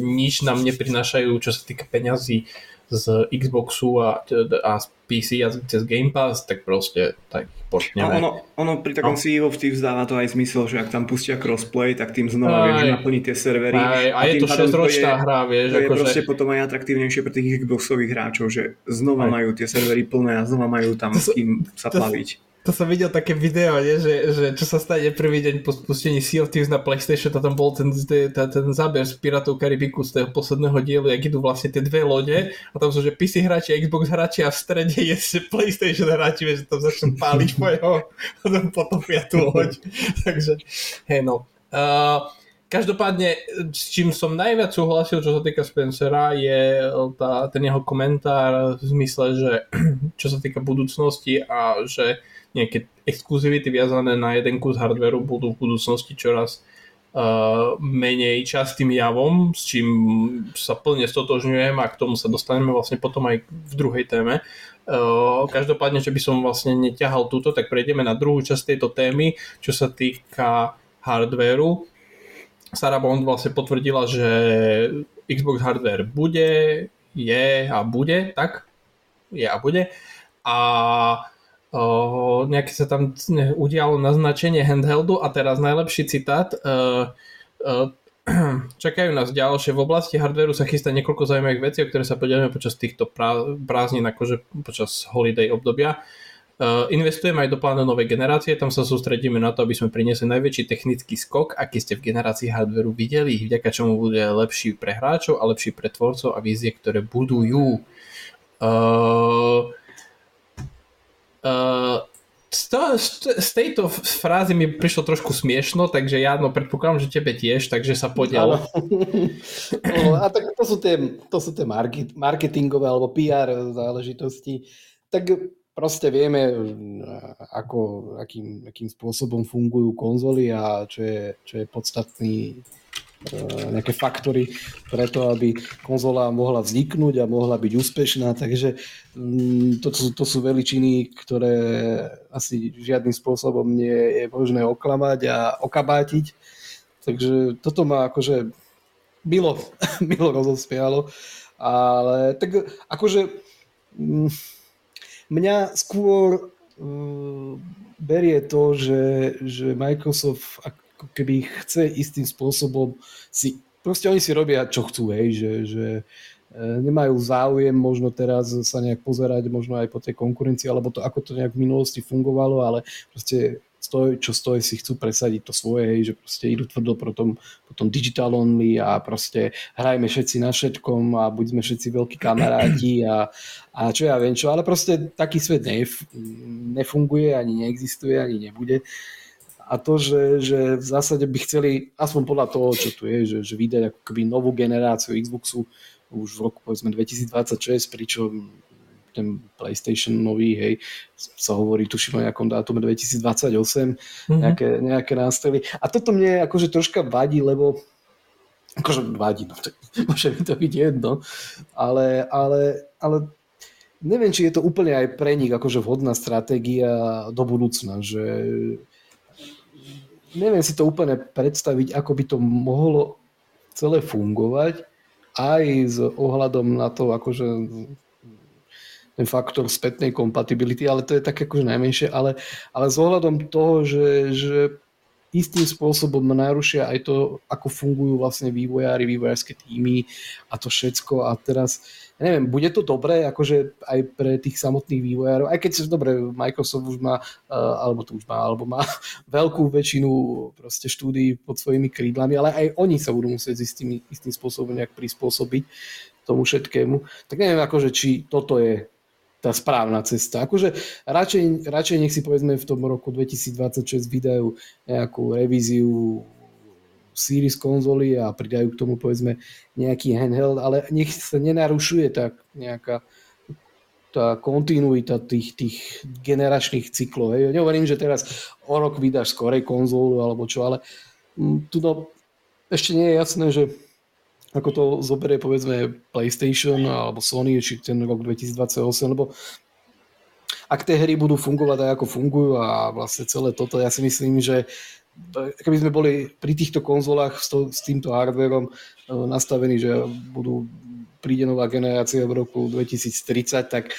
nič nám neprinášajú, čo sa týka peňazí z Xboxu a, a z PC a cez Game Pass, tak proste tak portneme. ono, ono pri takom no. CEO Thieves dáva to aj zmysel, že ak tam pustia crossplay, tak tým znova aj, vieš naplniť tie servery. Aj, a, a je to 6-ročná hra, vieš. To je akože... proste potom aj atraktívnejšie pre tých Xboxových hráčov, že znova aj. majú tie servery plné a znova majú tam to, s kým sa plaviť to som videl také video, nie? Že, že čo sa stane prvý deň po spustení Sea of Thieves na PlayStation, a tam bol ten, ten, ten záber z Piratov Karibiku z toho posledného dielu, jak idú vlastne tie dve lode a tam sú, že PC hráči a Xbox hráči a v strede je že PlayStation hráči, že tam začnú páliť svojho a tam potopia tú loď. Takže, hej no. Uh, Každopádne, s čím som najviac súhlasil, čo sa týka Spencera, je tá, ten jeho komentár v zmysle, že čo sa týka budúcnosti a že nejaké exkluzivity viazané na jeden kus hardveru budú v budúcnosti čoraz uh, menej častým javom, s čím sa plne stotožňujem a k tomu sa dostaneme vlastne potom aj v druhej téme. Uh, každopádne, že by som vlastne neťahal túto, tak prejdeme na druhú časť tejto témy, čo sa týka hardveru. Sarah Bond vlastne potvrdila, že Xbox hardware bude, je a bude, tak? Je a bude. A uh, nejaké sa tam udialo naznačenie handheldu a teraz najlepší citát. Uh, uh, čakajú nás ďalšie. V oblasti hardwareu sa chystá niekoľko zaujímavých vecí, o ktoré sa podielame počas týchto prázdnin, akože počas holiday obdobia. Uh, investujeme aj do plánu novej generácie, tam sa sústredíme na to, aby sme priniesli najväčší technický skok, aký ste v generácii hardwareu videli, vďaka čomu bude lepší pre hráčov a lepší pre tvorcov a vízie, ktoré budujú. Uh, z, to, z tejto frázy mi prišlo trošku smiešno, takže ja no, predpokladám, že tebe tiež, takže sa podiel. no, a tak to sú tie, to sú tie marketingové alebo PR záležitosti. Tak proste vieme, ako, akým, akým spôsobom fungujú konzoly a čo je, čo je podstatný Eh, nejaké faktory preto, aby konzola mohla vzniknúť a mohla byť úspešná, takže mm, to, to, to sú veličiny, ktoré asi žiadnym spôsobom nie je možné oklamať a okabátiť. Takže toto ma akože milo, milo rozospialo, ale tak akože mm, mňa skôr mm, berie to, že, že Microsoft keby chce istým spôsobom si, proste oni si robia čo chcú, hej, že, že e, nemajú záujem možno teraz sa nejak pozerať možno aj po tej konkurencii, alebo to, ako to nejak v minulosti fungovalo, ale proste stoj, čo stojí, si chcú presadiť to svoje, hej, že proste idú tvrdo potom, potom digital only a proste hrajme všetci na všetkom a buď sme všetci veľkí kamaráti a, a čo ja viem čo, ale proste taký svet nef, nefunguje, ani neexistuje, ani nebude. Uh, a to, že, že v zásade by chceli, aspoň podľa toho, čo tu je, že, že vydať ako keby novú generáciu Xboxu už v roku povedzme 2026, pričom ten PlayStation nový, hej, sa hovorí, tuším o nejakom dátume 2028, mm-hmm. nejaké, nejaké nástrely. A toto mne akože troška vadí, lebo akože vadí, no, tak môže mi to byť jedno, ale, ale, ale neviem, či je to úplne aj pre nich akože vhodná stratégia do budúcna, že neviem si to úplne predstaviť, ako by to mohlo celé fungovať, aj s ohľadom na to, akože ten faktor spätnej kompatibility, ale to je tak akože najmenšie, ale, ale s ohľadom toho, že, že istým spôsobom narušia aj to, ako fungujú vlastne vývojári, vývojárske týmy a to všetko a teraz ja neviem, bude to dobré akože aj pre tých samotných vývojárov, aj keď dobre, Microsoft už má, uh, alebo to už má, alebo má veľkú väčšinu proste štúdií pod svojimi krídlami, ale aj oni sa budú musieť istým, istým spôsobom nejak prispôsobiť tomu všetkému. Tak neviem, akože, či toto je tá správna cesta. Akože radšej, radšej nech si povedzme v tom roku 2026 vydajú nejakú revíziu Series konzoly a pridajú k tomu povedzme nejaký handheld, ale nech sa nenarušuje tak nejaká tá kontinuita tých, tých generačných cyklov. Hej. Nehovorím, že teraz o rok vydáš skorej konzolu alebo čo, ale tu no, ešte nie je jasné, že ako to zoberie povedzme PlayStation alebo Sony, či ten rok 2028, lebo ak tie hry budú fungovať tak, ako fungujú a vlastne celé toto, ja si myslím, že keby sme boli pri týchto konzolách s, to, s týmto hardverom e, nastavení, že budú príde nová generácia v roku 2030, tak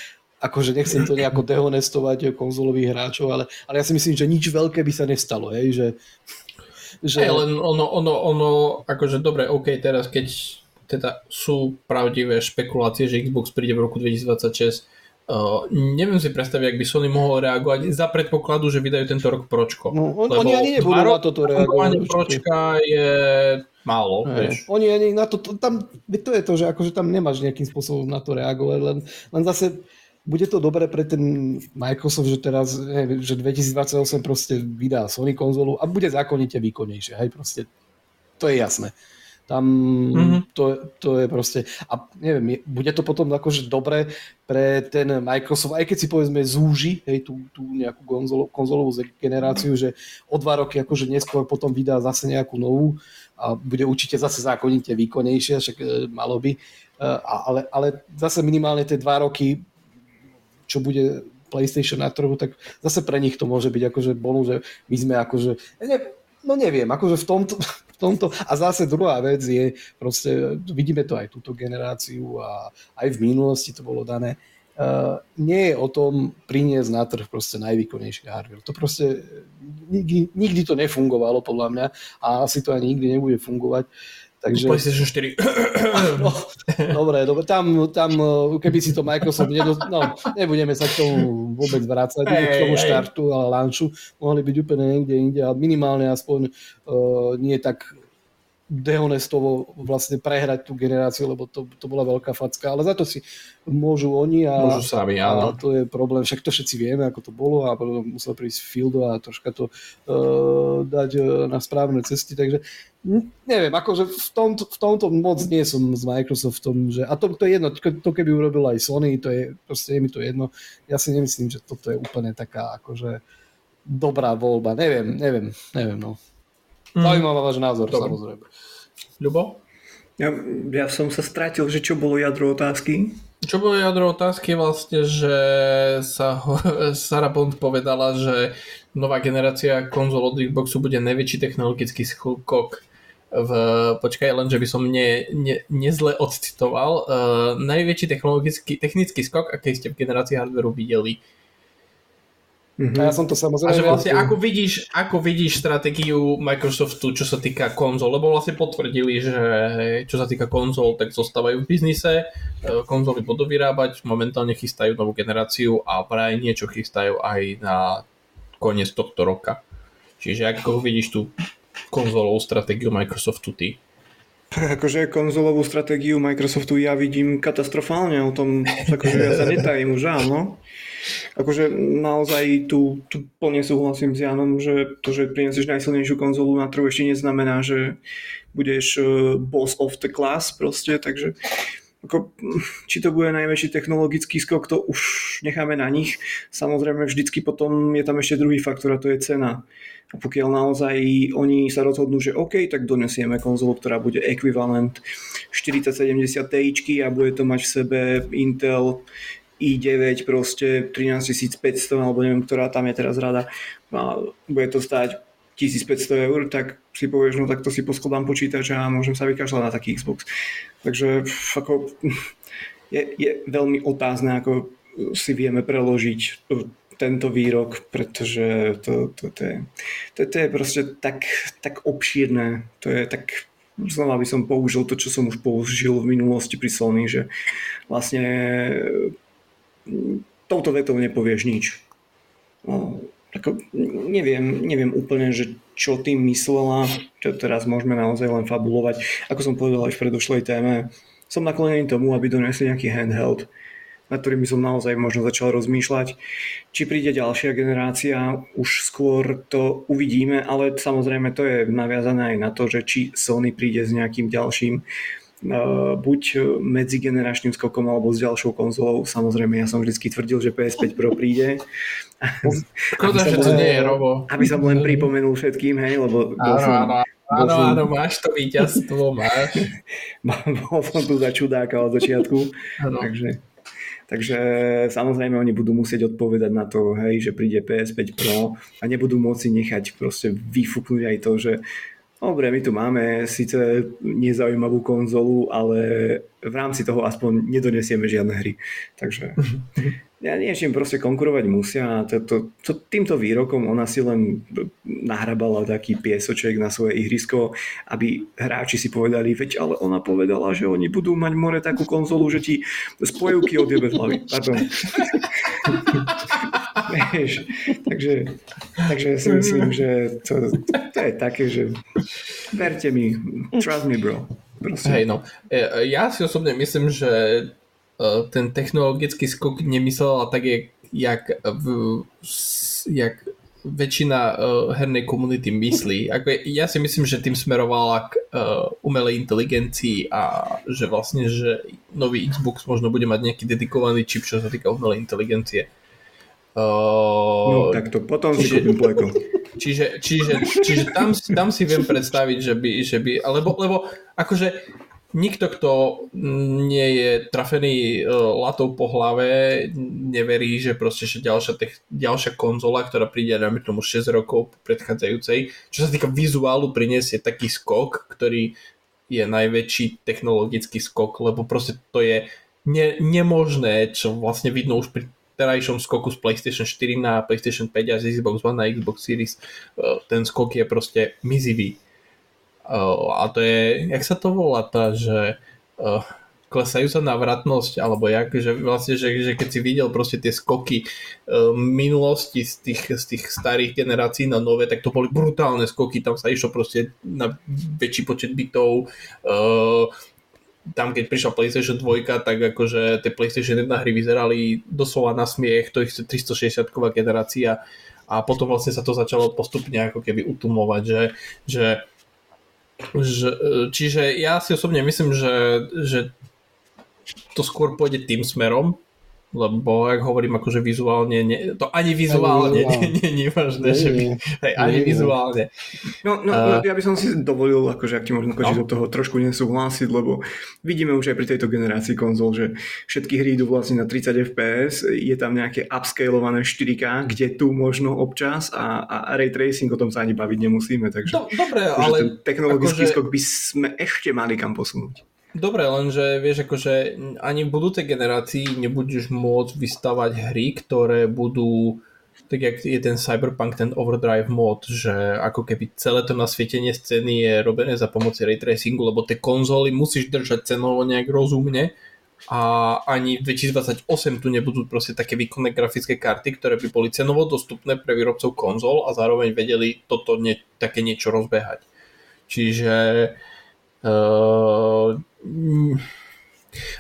akože nechcem to nejako dehonestovať konzolových hráčov, ale, ale ja si myslím, že nič veľké by sa nestalo, hej, že, že... Hey, len ono, ono, ono, akože dobre, OK, teraz keď teda sú pravdivé špekulácie, že Xbox príde v roku 2026, Uh, neviem si predstaviť, ak by Sony mohol reagovať za predpokladu, že vydajú tento rok Pročko. No, on, oni ani nebudú na toto reagovať. Pročka je málo, ne, vieš. Oni ani na to, to, tam, to je to, že akože tam nemáš nejakým spôsobom na to reagovať, len, len zase bude to dobré pre ten Microsoft, že teraz, že 2028 proste vydá Sony konzolu a bude zákonite výkonnejšie, hej, proste, to je jasné. Tam mm-hmm. to, to je proste, a neviem, bude to potom akože dobre pre ten Microsoft, aj keď si povedzme zúži hej, tú, tú nejakú konzolo, konzolovú generáciu, že o dva roky akože neskôr potom vydá zase nejakú novú a bude určite zase zákonite výkonnejšia, však e, malo by, e, ale, ale zase minimálne tie dva roky, čo bude PlayStation na trhu, tak zase pre nich to môže byť akože bonus, že my sme akože, ne, no neviem, akože v tomto, tomto. A zase druhá vec je, proste vidíme to aj túto generáciu a aj v minulosti to bolo dané, uh, nie je o tom priniesť na trh proste najvýkonnejší hardware. To proste nikdy, nikdy to nefungovalo podľa mňa a asi to ani nikdy nebude fungovať. Takže... PlayStation 4. No, dobre, dobre, tam, tam keby si to Microsoft nedo... no, nebudeme sa k tomu vôbec vrácať, hey, k tomu štartu, ale launchu, mohli byť úplne niekde inde, ale minimálne aspoň uh, nie tak dehonestovo vlastne prehrať tú generáciu, lebo to, to bola veľká facka, ale za to si môžu oni a, môžu sami, áno. a to je problém, však to všetci vieme, ako to bolo a potom musel prísť Fieldo a troška to uh, dať uh, na správne cesty, takže neviem, akože v tomto, v tomto moc nie som s Microsoftom, že, a to, to je jedno, to keby urobil aj Sony, to je, proste je mi to jedno, ja si nemyslím, že toto je úplne taká akože dobrá voľba, neviem, neviem, neviem, no. Mm. Zaujímavá váš názor, Dobre. samozrejme. Ľubo? Ja, ja som sa strátil, že čo bolo jadro otázky? Čo bolo jadro otázky vlastne, že sa ho, Sarah Bond povedala, že nová generácia konzol od Xboxu bude najväčší technologický skok v, počkaj, len že by som ne, ne, nezle odcitoval, uh, najväčší technologický, technický skok, aký ste v generácii hardwareu videli. Mm-hmm. A ja som to samozrejme... A že vlastne ako vidíš, ako vidíš stratégiu Microsoftu, čo sa týka konzol, lebo vlastne potvrdili, že čo sa týka konzol, tak zostávajú v biznise, e, konzoly budú vyrábať, momentálne chystajú novú generáciu a vraj niečo chystajú aj na koniec tohto roka. Čiže ako vidíš tú konzolovú stratégiu Microsoftu ty? Akože konzolovú stratégiu Microsoftu ja vidím katastrofálne, o tom akože ja sa netajím už áno akože naozaj tu, tu plne súhlasím s Janom, že to, že prinesieš najsilnejšiu konzolu na trhu ešte neznamená, že budeš e, boss of the class proste, takže ako, či to bude najväčší technologický skok, to už necháme na nich. Samozrejme vždycky potom je tam ešte druhý faktor a to je cena. A pokiaľ naozaj oni sa rozhodnú, že OK, tak donesieme konzolu, ktorá bude ekvivalent 4070 Ti a bude to mať v sebe Intel i9 proste 13500 alebo neviem, ktorá tam je teraz rada a bude to stáť 1500 eur, tak si povieš, no tak to si poskladám počítač a môžem sa vykašľať na taký Xbox. Takže ako, je, je veľmi otázne, ako si vieme preložiť tento výrok, pretože to, to, to, je, to, to je proste tak, tak obšírne, to je tak znova by som použil to, čo som už použil v minulosti pri Sony, že vlastne touto vetou nepovieš nič. No, ako, neviem, neviem úplne, že čo tým myslela, čo teraz môžeme naozaj len fabulovať. Ako som povedal aj v predošlej téme, som naklonený tomu, aby donesli nejaký handheld, na ktorým by som naozaj možno začal rozmýšľať. Či príde ďalšia generácia, už skôr to uvidíme, ale samozrejme to je naviazané aj na to, že či Sony príde s nejakým ďalším buď medzigeneračným skokom alebo s ďalšou konzolou. Samozrejme, ja som vždy tvrdil, že PS5 Pro príde. Škoda, že to nie je Robo. Aby som len pripomenul všetkým, hej, lebo... Áno, som, áno, áno, áno, máš to víťazstvo, máš. bol som tu za čudáka od začiatku, takže... Takže samozrejme oni budú musieť odpovedať na to, hej, že príde PS5 Pro a nebudú môcť nechať proste vyfúknuť aj to, že dobre, my tu máme síce nezaujímavú konzolu, ale v rámci toho aspoň nedonesieme žiadne hry. Takže ja niečím proste konkurovať musia a to, to, to, týmto výrokom ona si len nahrabala taký piesoček na svoje ihrisko, aby hráči si povedali, veď ale ona povedala, že oni budú mať more takú konzolu, že ti spojivky odjebe z hlavy. Takže, takže si myslím, že to, to je také, že verte mi, trust me bro. Hej, no. Ja si osobne myslím, že ten technologický skok nemyslela tak, jak, jak, v, jak väčšina uh, hernej komunity myslí. Ako, ja si myslím, že tým smerovala k uh, umelej inteligencii a že vlastne, že nový Xbox možno bude mať nejaký dedikovaný čip, čo sa týka umelej inteligencie. Uh, no tak to potom čiže, si kúpim pleko. Čiže, čiže, čiže tam, tam si viem predstaviť, že by, že by alebo, lebo akože nikto, kto nie je trafený uh, latou po hlave, neverí, že proste že ďalšia, tech, ďalšia konzola, ktorá príde na tomu 6 rokov predchádzajúcej, čo sa týka vizuálu, priniesie taký skok, ktorý je najväčší technologický skok, lebo proste to je ne, nemožné, čo vlastne vidno už pri terajšom skoku z PlayStation 4 na PlayStation 5 a z Xbox One na Xbox Series, uh, ten skok je proste mizivý. Uh, a to je, jak sa to volá, tá, že uh, klesajúca navratnosť, alebo jak, že vlastne, že, že keď si videl proste tie skoky uh, minulosti z tých, z tých starých generácií na nové, tak to boli brutálne skoky, tam sa išlo proste na väčší počet bytov, uh, tam keď prišla PlayStation 2, tak akože tie PlayStation 1 hry vyzerali doslova na smiech, to je 360 generácia. A potom vlastne sa to začalo postupne ako keby utumovať, že, že, že čiže ja si osobne myslím, že, že to skôr pôjde tým smerom, lebo ak hovorím akože vizuálne, nie, to ani vizuálne nie, nie, vážne, že by, hej, ani nie, vizuálne. No, no, uh, ja by som si dovolil, akože ak ti možno kočiť no. do toho, trošku nesúhlasiť, lebo vidíme už aj pri tejto generácii konzol, že všetky hry idú vlastne na 30 fps, je tam nejaké upscalované 4K, kde tu možno občas a, a ray tracing, o tom sa ani baviť nemusíme, takže Do, dobre, ale ten technologický akože... skok by sme ešte mali kam posunúť. Dobre, lenže vieš, akože ani v budúcej generácii nebudeš môcť vystavať hry, ktoré budú tak jak je ten Cyberpunk, ten Overdrive mod, že ako keby celé to nasvietenie scény je robené za pomoci ray tracingu, lebo tie konzoly musíš držať cenovo nejak rozumne a ani v 2028 tu nebudú proste také výkonné grafické karty, ktoré by boli cenovo dostupné pre výrobcov konzol a zároveň vedeli toto nie, také niečo rozbehať. Čiže uh.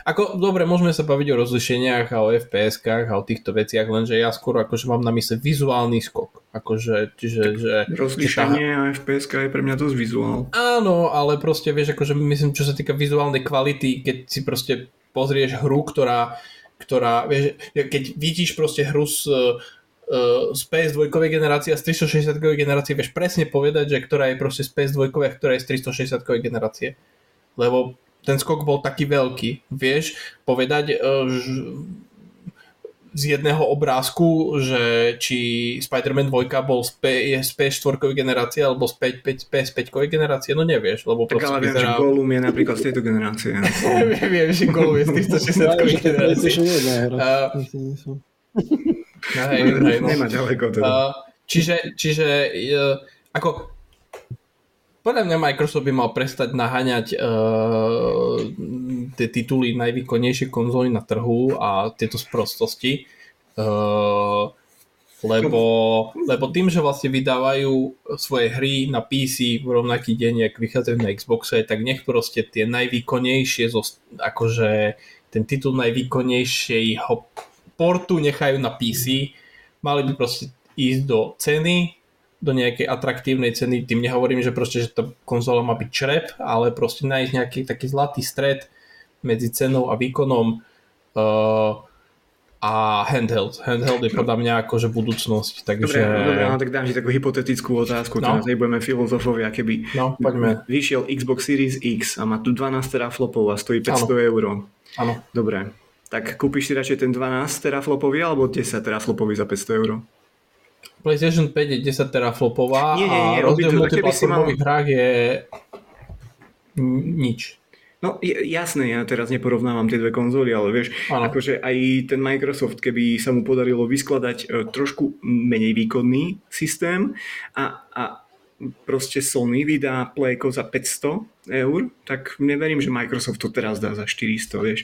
Ako, dobre, môžeme sa baviť o rozlišeniach a o FPS-kách a o týchto veciach, lenže ja skôr akože mám na mysle vizuálny skok. Akože, čiže, že, Rozlišenie a fps je pre mňa dosť vizuál. Áno, ale proste vieš, akože myslím, čo sa týka vizuálnej kvality, keď si proste pozrieš hru, ktorá, ktorá vieš, keď vidíš proste hru z, z PS2 generácie a z 360 generácie, vieš presne povedať, že ktorá je proste z PS2 a ktorá je z 360 generácie. Lebo ten skok bol taký veľký. Vieš povedať uh, z jedného obrázku, že či Spider-Man 2 bol z, P, je z PS4 generácie alebo z PS5 generácie, no nevieš, lebo tak ale viem, vyzerá... že Gollum je napríklad z tejto generácie. viem, viem, že Gollum je z 360 generácie. Nemá ďaleko teda. Uh, čiže, čiže uh, ako podľa mňa Microsoft by mal prestať naháňať uh, tie tituly najvýkonnejšie konzoly na trhu a tieto sprostosti. Uh, lebo, lebo tým, že vlastne vydávajú svoje hry na PC v rovnaký deň, ak vychádzajú na Xboxe, tak nech proste tie najvýkonnejšie, akože ten titul najvýkonnejšieho portu nechajú na PC, mali by proste ísť do ceny, do nejakej atraktívnej ceny. Tým nehovorím, že proste, že tá konzola má byť črep, ale proste nájsť nejaký taký zlatý stred medzi cenou a výkonom uh, a handheld. Handheld je podľa mňa akože budúcnosť. Takže... Dobre, dobre, no, tak dám ti takú hypotetickú otázku, no. teraz nebudeme filozofovia, keby no, poďme. vyšiel Xbox Series X a má tu 12 teraflopov a stojí 500 ano. eur. Áno. Dobre, tak kúpiš si radšej ten 12 teraflopový alebo 10 teraflopový za 500 eur? PlayStation 5 je 10 teraflopová nie, nie, nie, a rozdiel v multiplatformových mal... hrách je nič. No jasné, ja teraz neporovnávam tie dve konzoly, ale vieš, ano. akože aj ten Microsoft, keby sa mu podarilo vyskladať e, trošku menej výkonný systém a, a proste Sony vydá Playko za 500 eur, tak neverím, že Microsoft to teraz dá za 400, vieš.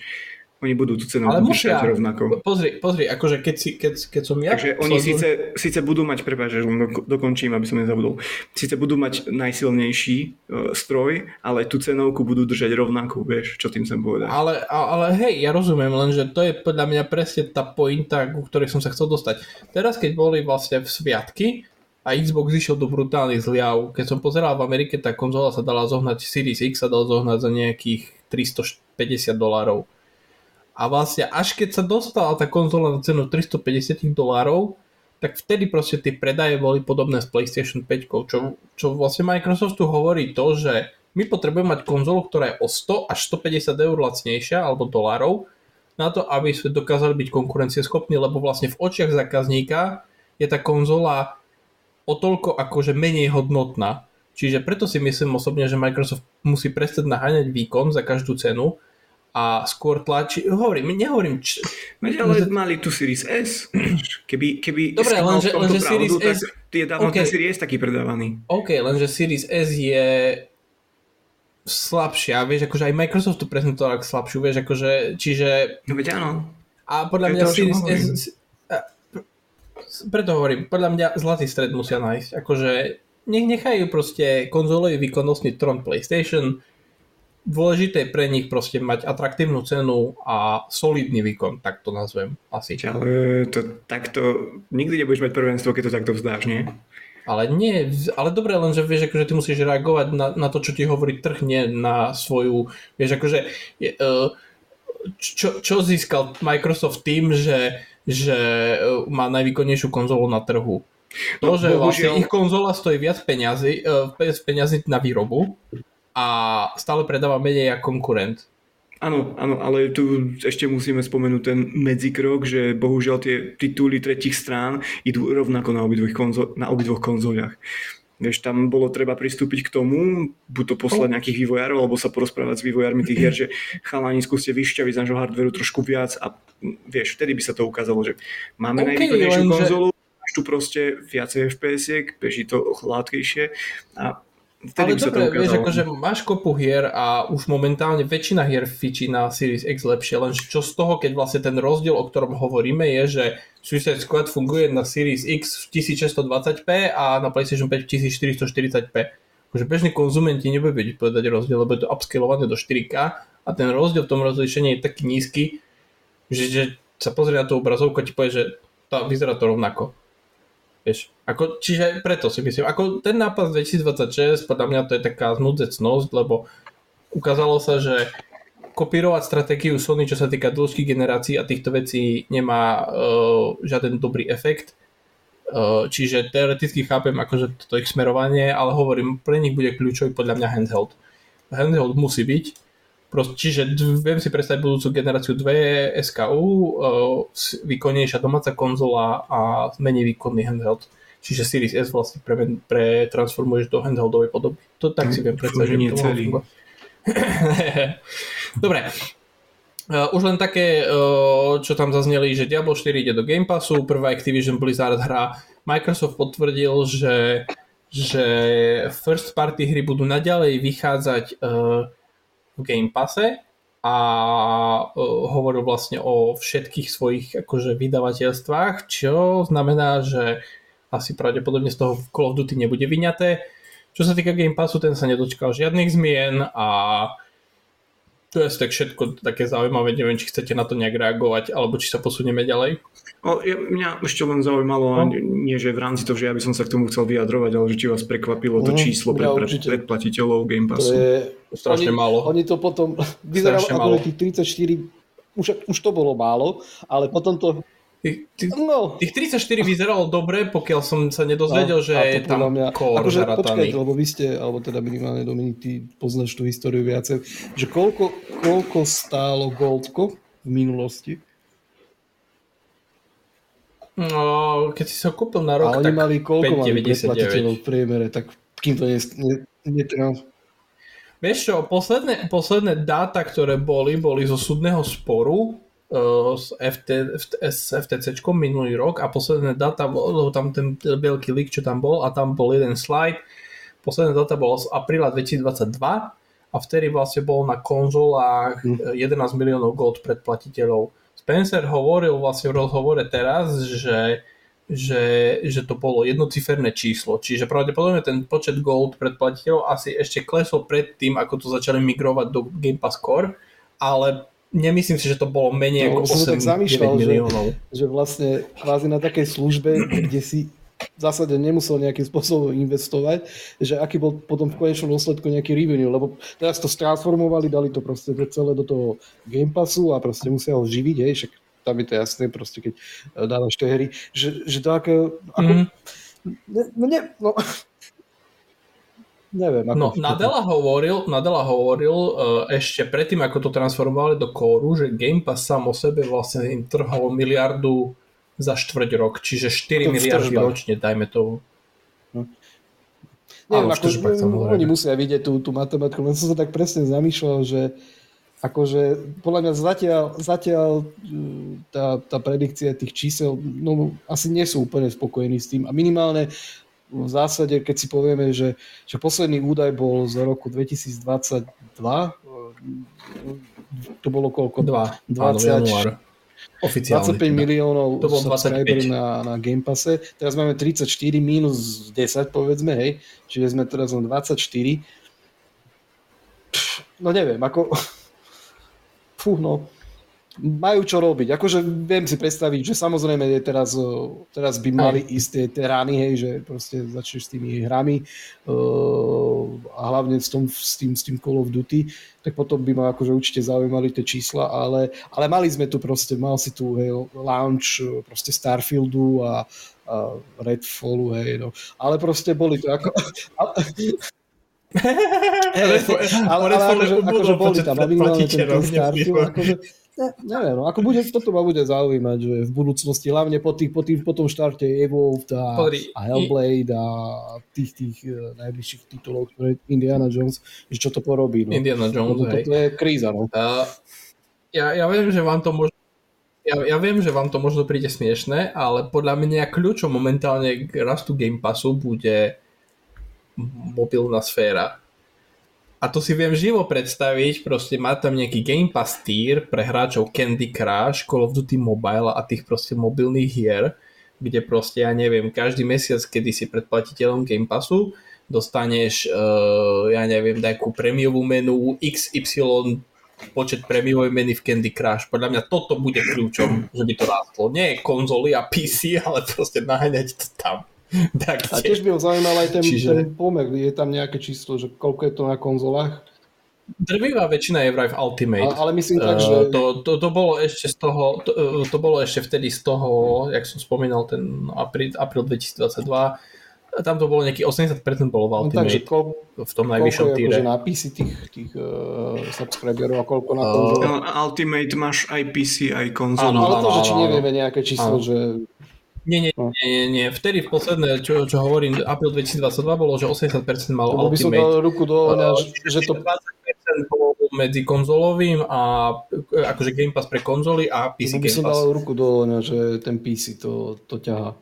Oni budú tú cenu Ale musia, rovnako. Pozri, pozri, akože keď, si, keď, keď som ja... Takže oni síce, síce budú mať, prepáč, že dokončím, aby som nezabudol, síce budú mať najsilnejší uh, stroj, ale tú cenovku budú držať rovnakú, vieš, čo tým chcem povedať. Ale, ale hej, ja rozumiem, lenže to je podľa mňa presne tá pointa, ku ktorej som sa chcel dostať. Teraz, keď boli vlastne v sviatky, a Xbox išiel do brutálnych zliav. Keď som pozeral v Amerike, tá konzola sa dala zohnať, Series X sa dala zohnať za nejakých 350 dolárov a vlastne až keď sa dostala tá konzola na cenu 350 dolárov, tak vtedy proste tie predaje boli podobné s PlayStation 5, čo, čo vlastne Microsoft tu hovorí to, že my potrebujeme mať konzolu, ktorá je o 100 až 150 eur lacnejšia alebo dolárov na to, aby sme dokázali byť konkurencieschopní, lebo vlastne v očiach zákazníka je tá konzola o toľko akože menej hodnotná. Čiže preto si myslím osobne, že Microsoft musí prestať naháňať výkon za každú cenu a skôr tlačí, hovorím, nehovorím, č- Veď ale mali tu Series S. Keby, keby Dobre, lenže- lenže pravdu, Series tak S- je dávno OK. ten Series S taký predávaný. OK, lenže Series S je slabšia, vieš, akože aj Microsoft to prezentoval ako slabšiu, vieš, akože, čiže No veď áno. a podľa To mňa to, Series. S preto hovorím, podľa mňa zlatý stred musia nájsť, akože nech nechajú proste konzolový výkonnostný tron PlayStation, dôležité je pre nich proste mať atraktívnu cenu a solidný výkon, tak to nazvem asi. Ale to takto, nikdy nebudeš mať prvenstvo, keď to takto vzdáš, nie? Ale nie, ale dobre, lenže vieš, akože ty musíš reagovať na, na to, čo ti hovorí trh, nie na svoju, vieš, akože je, uh, čo, čo získal Microsoft tým, že, že uh, má najvýkonnejšiu konzolu na trhu? To, No, že vlastne bohužiaľ- ich konzola stojí viac peňazí, uh, peňazí na výrobu a stále predáva menej ako konkurent. Áno, áno, ale tu ešte musíme spomenúť ten medzikrok, že bohužiaľ tie tituly tretich strán idú rovnako na obidvoch, konzo- na obidvoch konzoliach. Vieš, tam bolo treba pristúpiť k tomu, buď to poslať nejakých vývojárov, alebo sa porozprávať s vývojármi tých hier, že chalani skúste vyšťaviť z nášho hardveru trošku viac a vieš, vtedy by sa to ukázalo, že máme OK, najvýkonnejšiu konzolu, máš tu proste viacej FPS-iek, beží to hladkejšie a vtedy Ale by sa to dobre, ukázalo. vieš, akože máš kopu hier a už momentálne väčšina hier fičí na Series X lepšie, len čo z toho, keď vlastne ten rozdiel, o ktorom hovoríme, je, že Suicide Squad funguje na Series X v 1620p a na PlayStation 5 v 1440p. Akože bežní konzumenti nebudú vedieť povedať rozdiel, lebo je to upscalované do 4K a ten rozdiel v tom rozlišení je taký nízky, že, že sa pozrie na tú obrazovku a ti povie, že to vyzerá to rovnako. Vieš, ako, čiže preto si myslím, ako ten nápad z 2026, podľa mňa to je taká znúdzecnosť, lebo ukázalo sa, že kopírovať stratégiu Sony, čo sa týka dĺžky generácií a týchto vecí nemá uh, žiaden dobrý efekt. Uh, čiže teoreticky chápem akože toto ich smerovanie, ale hovorím, pre nich bude kľúčový podľa mňa handheld. Handheld musí byť, Proste, čiže viem si predstaviť budúcu generáciu 2 SKU, s- výkonnejšia domáca konzola a menej výkonný handheld. Čiže Series S vlastne pre, pretransformuješ do handheldovej podoby. To tak si viem predstaviť. že to mohlo. Dobre. Uh, už len také, uh, čo tam zazneli, že Diablo 4 ide do Game Passu, prvá Activision Blizzard hra. Microsoft potvrdil, že, že first party hry budú naďalej vychádzať Game Passe a uh, hovoril vlastne o všetkých svojich akože vydavateľstvách, čo znamená, že asi pravdepodobne z toho Call of Duty nebude vyňaté. Čo sa týka Game Passu, ten sa nedočkal žiadnych zmien a to je tak všetko také zaujímavé, neviem, či chcete na to nejak reagovať, alebo či sa posunieme ďalej. O, ja, mňa ešte len zaujímalo, No. nie že v rámci toho, že ja by som sa k tomu chcel vyjadrovať, ale že či vás prekvapilo to Mhm, číslo pre, pre predplatiteľov Game To Passu. je, Strašne oni, málo. Oni to potom, vyzeralo ako málo. na tých 34, už, už to bolo málo, ale potom to, Tých, tých, no, tých 34 vyzeralo dobre, pokiaľ som sa nedozvedel, No, že a je tam mňa, core akože, počkajte, lebo vy ste, alebo teda minimálne Dominik, ty poznáš tú históriu viacej, že koľko, koľko stálo Goldko v minulosti? No, keď si sa kúpil na A rok, oni tak mali koľko mali 5,99. predplatiteľov v priemere, tak kým to ne, ne, netrans... Vieš čo, posledné, posledné dáta, ktoré boli, boli zo súdneho sporu s, FT, s FTC minulý rok a posledné dáta, bol tam ten veľký leak, čo tam bol a tam bol jeden slide. Posledné dáta bolo z apríla 2022 a vtedy vlastne bol na konzolách Hm. eh, 11 miliónov gold predplatiteľov. Spencer hovoril vlastne v rozhovore teraz, že že, že to bolo jednociferné číslo. Čiže pravdepodobne ten počet gold predplatiteľov asi ešte klesol pred tým, ako to začali migrovať do Game Pass Core, ale nemyslím si, že to bolo menej No, ako som sa 8 tak zamýšľal, 9 že- miliónov. že vlastne kvázi na takej službe, kde si v zásade nemusel nejakým spôsobom investovať, že aký bol potom v konečnom dôsledku nejaký revenue, lebo teraz to stransformovali, dali to proste celé do toho Game Passu a proste musia ho živiť, hej, však tam je to jasné, proste keď eh, dávaš tie hry, že, že to ako, ako Mhm. ne, no, ne, no, neviem. Ako No, Nadella hovoril, Nadella hovoril uh, ešte predtým, ako to transformovali do kóru, že Game Pass sám o sebe vlastne im trhol miliardu za štvrť rok, čiže 4 To v miliardy ročne, dajme tomu. Neviem, Áno, ako, v tržbách, samozrejme. oni musia vidieť tú, tú matematiku, len som sa tak presne zamýšľal, že akože podľa mňa zatiaľ, zatiaľ tá, tá predikcia tých čísel, no asi nie sú úplne spokojení s tým a minimálne v zásade, keď si povieme, že, že posledný údaj bol z roku 2022, to bolo koľko? 2, 20, Oficiálne. 25 teda. miliónov to bol na, na Game Passe. Teraz máme 34 minus 10 povedzme, hej. Čiže sme teraz len 24. Pff, no neviem, ako... Fú, no majú čo robiť. Akože viem si predstaviť, že samozrejme je teraz, teraz by mali Aj. isté tie rány, hej, že proste začneš s tými hrami uh, a hlavne s, tom, s, tým, s tým Call of Duty, tak potom by ma akože určite zaujímali tie čísla, ale, ale mali sme tu proste, mal si tu hej, launch proste Starfieldu a, a Redfallu, hej, no. Ale proste boli to ako... ale, ale, ale akože, akože boli tam, minimálne ten, ten Starfield, akože, Ne, neviem, no, ako bude, toto ma bude zaujímať, že v budúcnosti, hlavne po, tých, po, tých, po tom štarte Evolved a, a Hellblade a tých, tých uh, najbližších titulov, ktoré Indiana Jones, že čo to porobí. No. Indiana Jones, to, to je kríza. No. Uh, ja, ja viem, že vám to možno ja, ja viem, že vám to možno príde smiešné, ale podľa mňa kľúčom momentálne k rastu Game Passu bude mobilná sféra a to si viem živo predstaviť, proste má tam nejaký Game Pass tier pre hráčov Candy Crush, Call of Duty Mobile a tých proste mobilných hier, kde proste, ja neviem, každý mesiac, kedy si predplatiteľom Game Passu, dostaneš, uh, ja neviem, nejakú prémiovú menu, XY počet prémiovej meny v Candy Crush. Podľa mňa toto bude kľúčom, že by to rástlo. Nie konzoly a PC, ale proste naháňať to tam. tak, a tiež by ho zaujímal aj ten, Čiže... ten pomer, je tam nejaké číslo, že koľko je to na konzolách? Drvivá väčšina je vraj v Ultimate. Ale, ale myslím tak, že... To, to, to, bolo ešte z toho, to, to bolo ešte vtedy z toho, jak som spomínal, ten apríl, apríl 2022, tam to bolo nejaký 80% bolo v Ultimate, no, takže koľ, v tom najvyššom týre. Koľko je na PC tých, tých uh, subscriberov a koľko na konzole? Uh, Ultimate máš aj PC, aj konzolu. Áno, ale to, že či nevieme nejaké číslo, áno. že nie, nie, no. nie, nie, Vtedy v posledné, čo, čo hovorím, apríl 2022 bolo, že 80% malo Lebo Ultimate. by som dal ruku do ohňa, uh, že to... 20% bolo medzi konzolovým a akože Game Pass pre konzoly a PC Lebo by som dal ruku do ohňa, že ten PC to, to ťahá.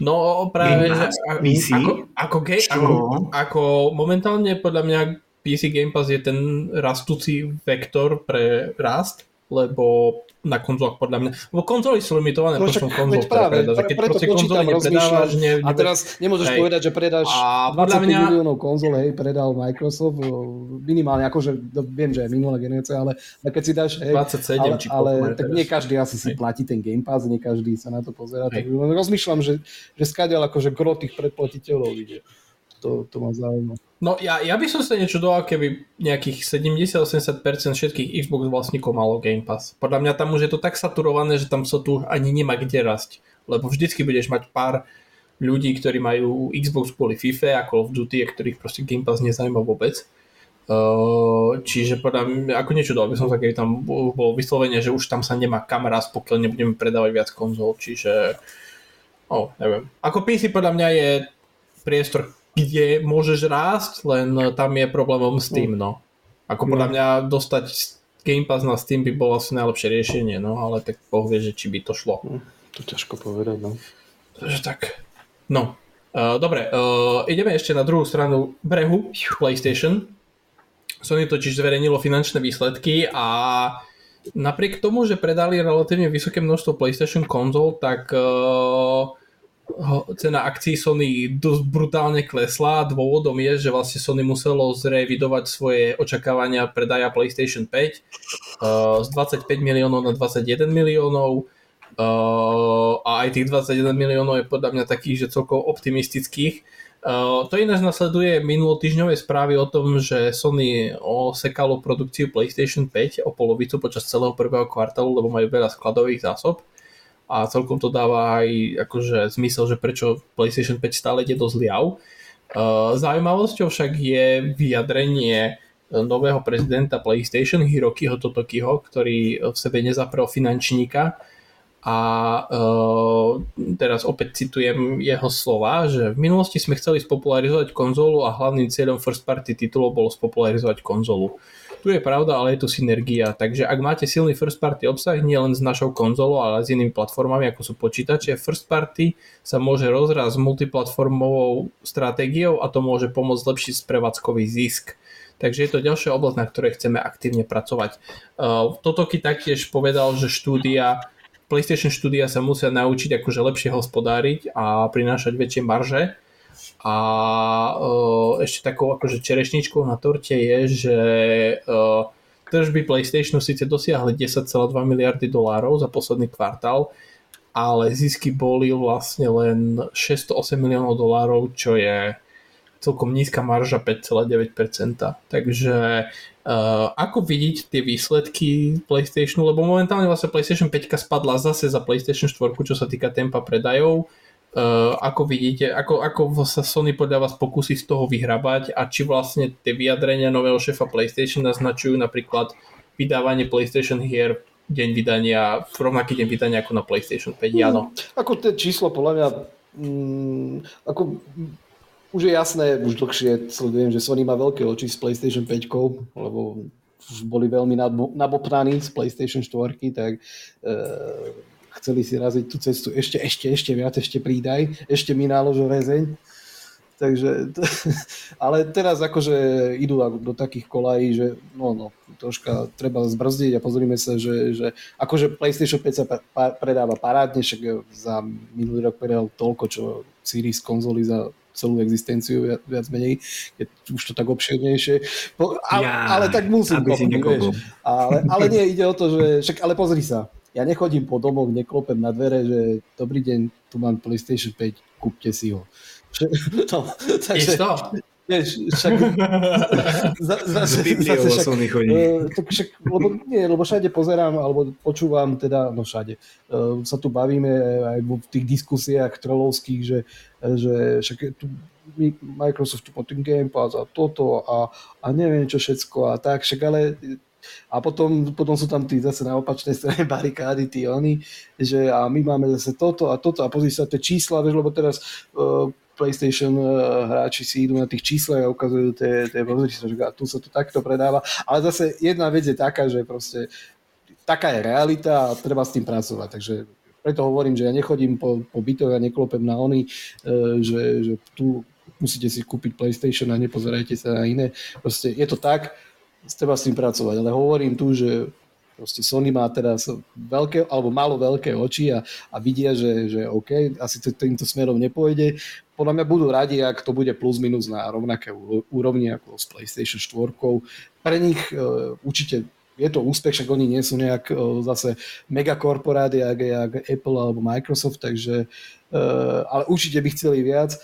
No práve, že PC? ako, ako, ako, ako momentálne podľa mňa PC Game Pass je ten rastúci vektor pre rast, lebo na konzolách podľa mňa. Lebo konzoly sú limitované no, počtom konzol, práve, predáš. Keď preto konzoly nepredávaš, ne, a teraz nemôžeš hej. povedať, že predáš a 25 mňa... miliónov konzol, hej, predal Microsoft, minimálne, akože viem, že je minulá generácia, ale keď si dáš, hej, 27, ale, či ale tak nie každý asi si hej. platí ten Game Pass, nie každý sa na to pozera, tak rozmýšľam, že, že skáďal akože gro tých predplatiteľov ide to, to ma zaujíma. No ja, ja by som sa niečo doval, keby nejakých 70-80% všetkých Xbox vlastníkov malo Game Pass. Podľa mňa tam už je to tak saturované, že tam sa tu ani nemá kde rasť. Lebo vždycky budeš mať pár ľudí, ktorí majú Xbox kvôli FIFA a Call of Duty, a ktorých proste Game Pass nezaujíma vôbec. Uh, čiže podľa mňa, ako niečo dal by som sa, keby tam bolo vyslovene, že už tam sa nemá kam raz, pokiaľ nebudeme predávať viac konzol, čiže oh, neviem. Ako PC podľa mňa je priestor, kde môžeš rásť, len tam je problémom Steam, no. Ako podľa no. mňa dostať Game Pass na Steam by bolo asi najlepšie riešenie, no, ale tak Boh vie, že či by to šlo. No, to ťažko povedať, no. Takže tak. No. Uh, dobre, uh, ideme ešte na druhú stranu brehu PlayStation. Sony totiž zverejnilo finančné výsledky a napriek tomu, že predali relatívne vysoké množstvo PlayStation konzol, tak uh, cena akcií Sony dosť brutálne klesla. Dôvodom je, že vlastne Sony muselo zrevidovať svoje očakávania predaja PlayStation 5 uh, z 25 miliónov na 21 miliónov uh, a aj tých 21 miliónov je podľa mňa takých, že celkovo optimistických. Uh, to ináč nasleduje minulotýžňové správy o tom, že Sony osekalo produkciu PlayStation 5 o polovicu počas celého prvého kvartálu, lebo majú veľa skladových zásob a celkom to dáva aj akože zmysel, že prečo PlayStation 5 stále ide do zliav. Uh, zaujímavosťou však je vyjadrenie nového prezidenta PlayStation Hirokiho Totokiho, ktorý v sebe nezaprel finančníka a uh, teraz opäť citujem jeho slova, že v minulosti sme chceli spopularizovať konzolu a hlavným cieľom first party titulov bolo spopularizovať konzolu. Tu je pravda, ale je tu synergia. Takže ak máte silný first party obsah, nie len s našou konzolou, ale s inými platformami, ako sú počítače, first party sa môže rozrásť s multiplatformovou stratégiou a to môže pomôcť zlepšiť prevádzkový zisk. Takže je to ďalšia oblasť, na ktorej chceme aktívne pracovať. Uh, Totoky taktiež povedal, že štúdia PlayStation štúdia sa musia naučiť akože lepšie hospodáriť a prinášať väčšie marže a uh, ešte takou akože čerešničkou na torte je, že uh, tržby PlayStationu síce dosiahli 10,2 miliardy dolárov za posledný kvartál, ale zisky boli vlastne len 608 miliónov dolárov, čo je celkom nízka marža 5,9%. Takže uh, ako vidieť tie výsledky PlayStationu, lebo momentálne vlastne PlayStation 5 spadla zase za PlayStation 4, čo sa týka tempa predajov, Uh, ako vidíte, ako, ako sa Sony podľa vás pokusí z toho vyhrabať a či vlastne tie vyjadrenia nového šéfa PlayStation naznačujú napríklad vydávanie PlayStation hier deň vydania, v rovnaký deň vydania ako na PlayStation 5, mm, áno. Ako to číslo podľa mňa mm, ako už je jasné, už dlhšie sledujem, že Sony má veľké oči s PlayStation 5, lebo už boli veľmi nabopnaní z PlayStation 4, tak uh, chceli si raziť tú cestu ešte, ešte, ešte viac, ešte prídaj, ešte mi náložil rezeň. Takže, ale teraz akože idú do takých kolají, že no, no, troška treba zbrzdiť a pozrime sa, že, že akože PlayStation 5 sa predáva parádne, však za minulý rok predal toľko, čo Series konzoly za celú existenciu viac, viac menej, je už to tak obširnejšie. Po, ale, ja, ale tak musím kopnúť, vieš. Ale, ale nie, ide o to, že však, ale pozri sa, ja nechodím po domoch, neklopem na dvere, že dobrý deň, tu mám PlayStation 5, kúpte si ho. No, takže, vieš, však za, za, z Bibliou však, tak však, lebo, nie, lebo všade pozerám, alebo počúvam, teda, no všade, uh, sa tu bavíme aj v tých diskusiách trolovských, že, že však tu Microsoft tu ten Game Pass a toto a, a neviem čo všetko a tak, však ale a potom, potom sú tam tí zase na opačnej strane barikády, tí oni, že a my máme zase toto a toto a pozri sa tie čísla, vieš, lebo teraz uh, PlayStation uh, hráči si idú na tých číslach a ukazujú tie, tie pozri sa, že tu sa to takto predáva. Ale zase jedna vec je taká, že proste taká je realita a treba s tým pracovať. Takže preto hovorím, že ja nechodím po, po bytoch a neklopem na oni, uh, že, že tu musíte si kúpiť PlayStation a nepozerajte sa na iné. Proste je to tak, treba s tým pracovať. Ale hovorím tu, že proste Sony má teraz veľké, alebo malo veľké oči a, a vidia, že, že OK, asi to týmto smerom nepôjde. Podľa mňa budú radi, ak to bude plus minus na rovnaké úrovni ako s PlayStation 4. Pre nich uh, určite je to úspech, však oni nie sú nejak uh, zase megakorporáty, jak, jak Apple alebo Microsoft, takže uh, ale určite by chceli viac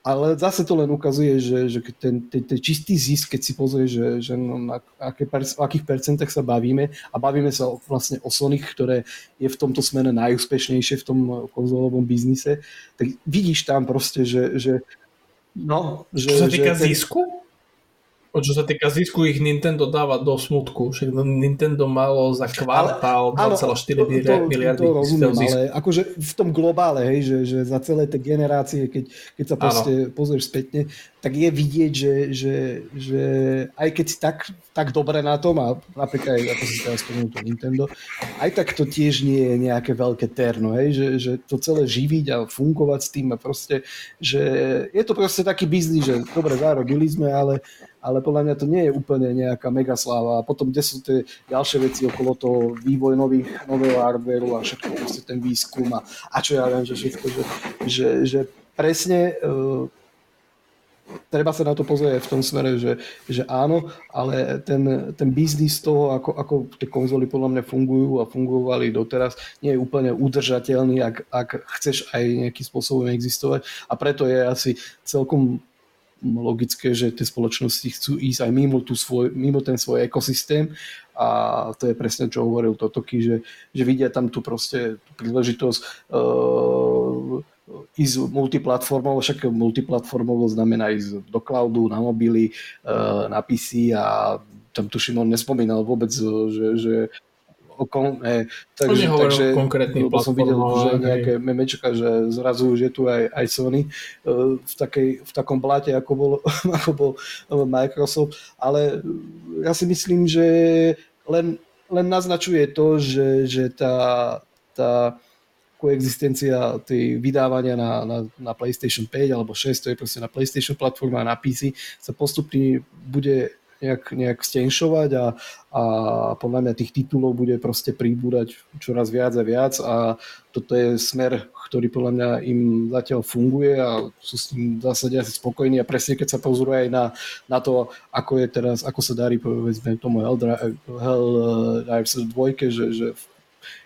ale zase to len ukazuje, že, že ten, ten, ten čistý zisk, keď si pozrie, že, že no, na aké, o akých percentách sa bavíme a bavíme sa vlastne o Sony, ktoré je v tomto smere najúspešnejšie v tom konzolovom biznise, tak vidíš tam proste, že, že no, že, Čo sa týka že ten, zisku? Čo sa týka zisku, ich Nintendo dáva do smutku. Však Nintendo malo za kvartál 2,4 miliardy. To rozumiem, ale akože v tom globále, hej, že, že za celé tie generácie, keď, keď sa proste pozrieš spätne, tak je vidieť, že, že, že aj keď si tak, tak dobre na tom, a napríklad aj ako si teraz spomenul to Nintendo, aj tak to tiež nie je nejaké veľké terno, hej, že, že to celé živiť a fungovať s tým a proste, že je to proste taký biznis, že dobre, zarobili sme, ale ale podľa mňa to nie je úplne nejaká megasláva. A potom, kde sú tie ďalšie veci okolo toho, vývoj nových, nového hardwareu a všetko, proste ten výskum a, a čo ja viem, že všetko, že, že, že presne uh, treba sa na to pozrieť v tom smere, že, že áno, ale ten, ten biznis toho, ako, ako tie konzoly podľa mňa fungujú a fungovali doteraz, nie je úplne udržateľný, ak, ak chceš aj nejakým spôsobom existovať a preto je asi celkom logické, že tie spoločnosti chcú ísť aj mimo, tú svoj, mimo ten svoj ekosystém. A to je presne, čo hovoril Totoky, že, že vidia tam tú proste tú príležitosť uh, ísť multiplatformovo, však multiplatformovo znamená ísť do cloudu, na mobily, uh, na PC a tam tuším, on nespomínal vôbec, že, že o kon, e, takže, takže lebo som videl, že nejaké memečka, že zrazu už je tu aj, aj Sony uh, v, takej, v takom bláte, ako bol, ako bol Microsoft, ale ja si myslím, že len, len naznačuje to, že, že tá, tá koexistencia tej vydávania na, na, na PlayStation 5 alebo 6, to je proste na PlayStation platforma a na PC, sa postupne bude nejak, nejak stenšovať a, a podľa mňa tých titulov bude proste príbúrať čoraz viac a viac a toto je smer, ktorý podľa mňa im zatiaľ funguje a sú s tým v zásade asi spokojní a presne keď sa pozoruje aj na, na to, ako je teraz, ako sa darí povedzme tomu Helldivers 2, že, že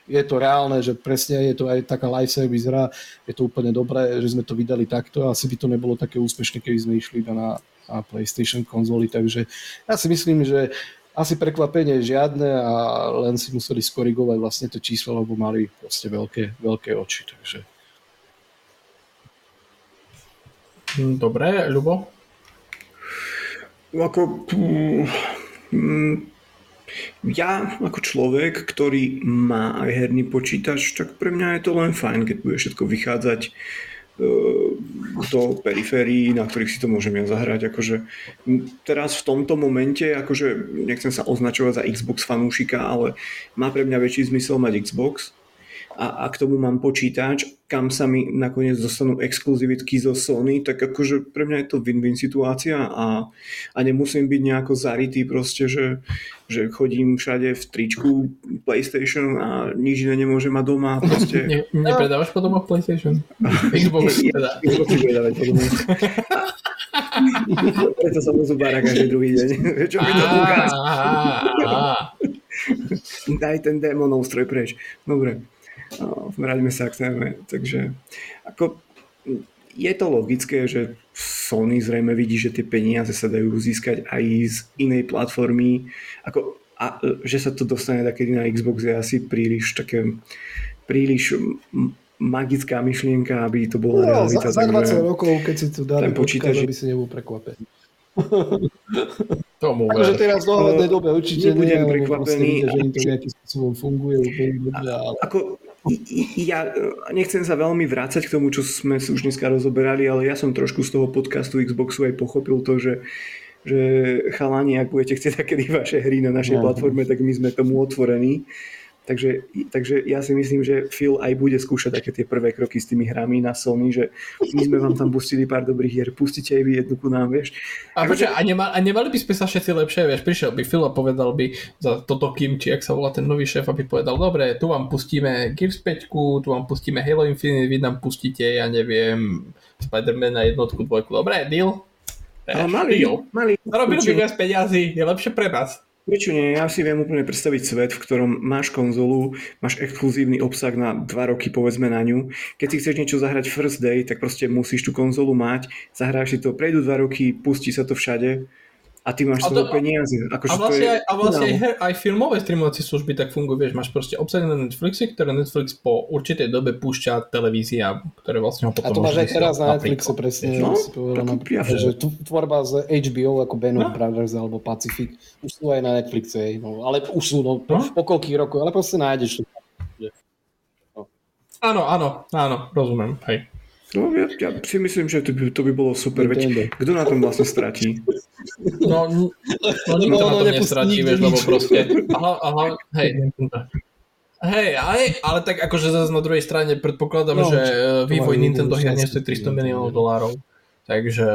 je to reálne, že presne je to aj taká live service hra, je to úplne dobré, že sme to vydali takto, asi by to nebolo také úspešné, keby sme išli iba na, na PlayStation konzoly, takže ja si myslím, že asi prekvapenie žiadne a len si museli skorigovať vlastne to číslo, lebo mali proste veľké, veľké oči, takže Dobre, Ľubo? Ako, mm, ja ako človek, ktorý má aj herný počítač, tak pre mňa je to len fajn, keď bude všetko vychádzať e, do periférií, na ktorých si to môžem ja zahrať. Akože teraz v tomto momente, akože nechcem sa označovať za Xbox fanúšika, ale má pre mňa väčší zmysel mať Xbox, a, a k tomu mám počítač, kam sa mi nakoniec dostanú exkluzivitky zo Sony, tak akože pre mňa je to win-win situácia a, a nemusím byť nejako zarytý proste, že, že chodím všade v tričku PlayStation a nič iné nemôžem mať doma. Proste... Ne, nepredávaš potom PlayStation? Xbox teda. Preto som do zubára každý druhý deň. Čo mi to Daj ten démonov stroj preč. Dobre. Vráťme sa k téme. Takže ako, je to logické, že Sony zrejme vidí, že tie peniaze sa dajú získať aj z inej platformy. Ako, a že sa to dostane takedy na Xbox je asi príliš také príliš magická myšlienka, aby to bola no, realita. Za, za 20 rokov, keď si tu dali počítač, aby si nebol prekvapený. Tomu akože teraz v dohľadnej dobe určite nebudem nie, prekvapený. Vidíte, že im to nejakým spôsobom funguje úplne. Ale... Ako, ja nechcem sa veľmi vrácať k tomu, čo sme už dneska rozoberali, ale ja som trošku z toho podcastu Xboxu aj pochopil to, že že chalani, ak budete chcieť takedy vaše hry na našej no. platforme, tak my sme tomu otvorení. Takže, takže ja si myslím, že Phil aj bude skúšať také tie prvé kroky s tými hrami na Sony, že my sme vám tam pustili pár dobrých hier, pustíte aj vy jednu ku nám, vieš. A, počkaj, a, nema, a nemali by sme sa všetci lepšie, vieš, prišiel by Phil a povedal by za toto Kim, či ak sa volá ten nový šéf, aby povedal, dobre, tu vám pustíme Gears 5, tu vám pustíme Halo Infinite, vy nám pustíte, ja neviem, Spider-Man na jednotku, dvojku, dobre, deal? Ale mali, deal. mali. Zarobili by viac peniazy, je lepšie pre nás. Prečo nie? Ja si viem úplne predstaviť svet, v ktorom máš konzolu, máš exkluzívny obsah na dva roky, povedzme na ňu. Keď si chceš niečo zahrať first day, tak proste musíš tú konzolu mať, zahráš si to, prejdú dva roky, pustí sa to všade a ty máš svoje peniaze. Ako, a vlastne, aj, a vlastne aj, her, aj filmové streamovacie služby tak fungujú, vieš, máš proste obsadené Netflixy, ktoré Netflix po určitej dobe púšťa televízia, ktoré vlastne ho potom A to máš aj teraz na Netflixe, presne. No, no, že tvorba z HBO ako Band no? Brothers alebo Pacific, už sú aj na Netflixe, no, ale už sú, no, no? po koľkých rokov, ale proste nájdeš to. No. Áno, áno, áno, rozumiem, hej. No ja, ja si myslím, že to by, to by bolo super. Veď, kto na tom vlastne stratí? No, no, no nikto no, na tom nestratí, vieš, lebo proste... Aha, aha, hej. Hej, ale, ale tak akože zase na druhej strane predpokladám, no, že e, vývoj Nintendo hier nestojí 300 miliónov dolárov. Takže...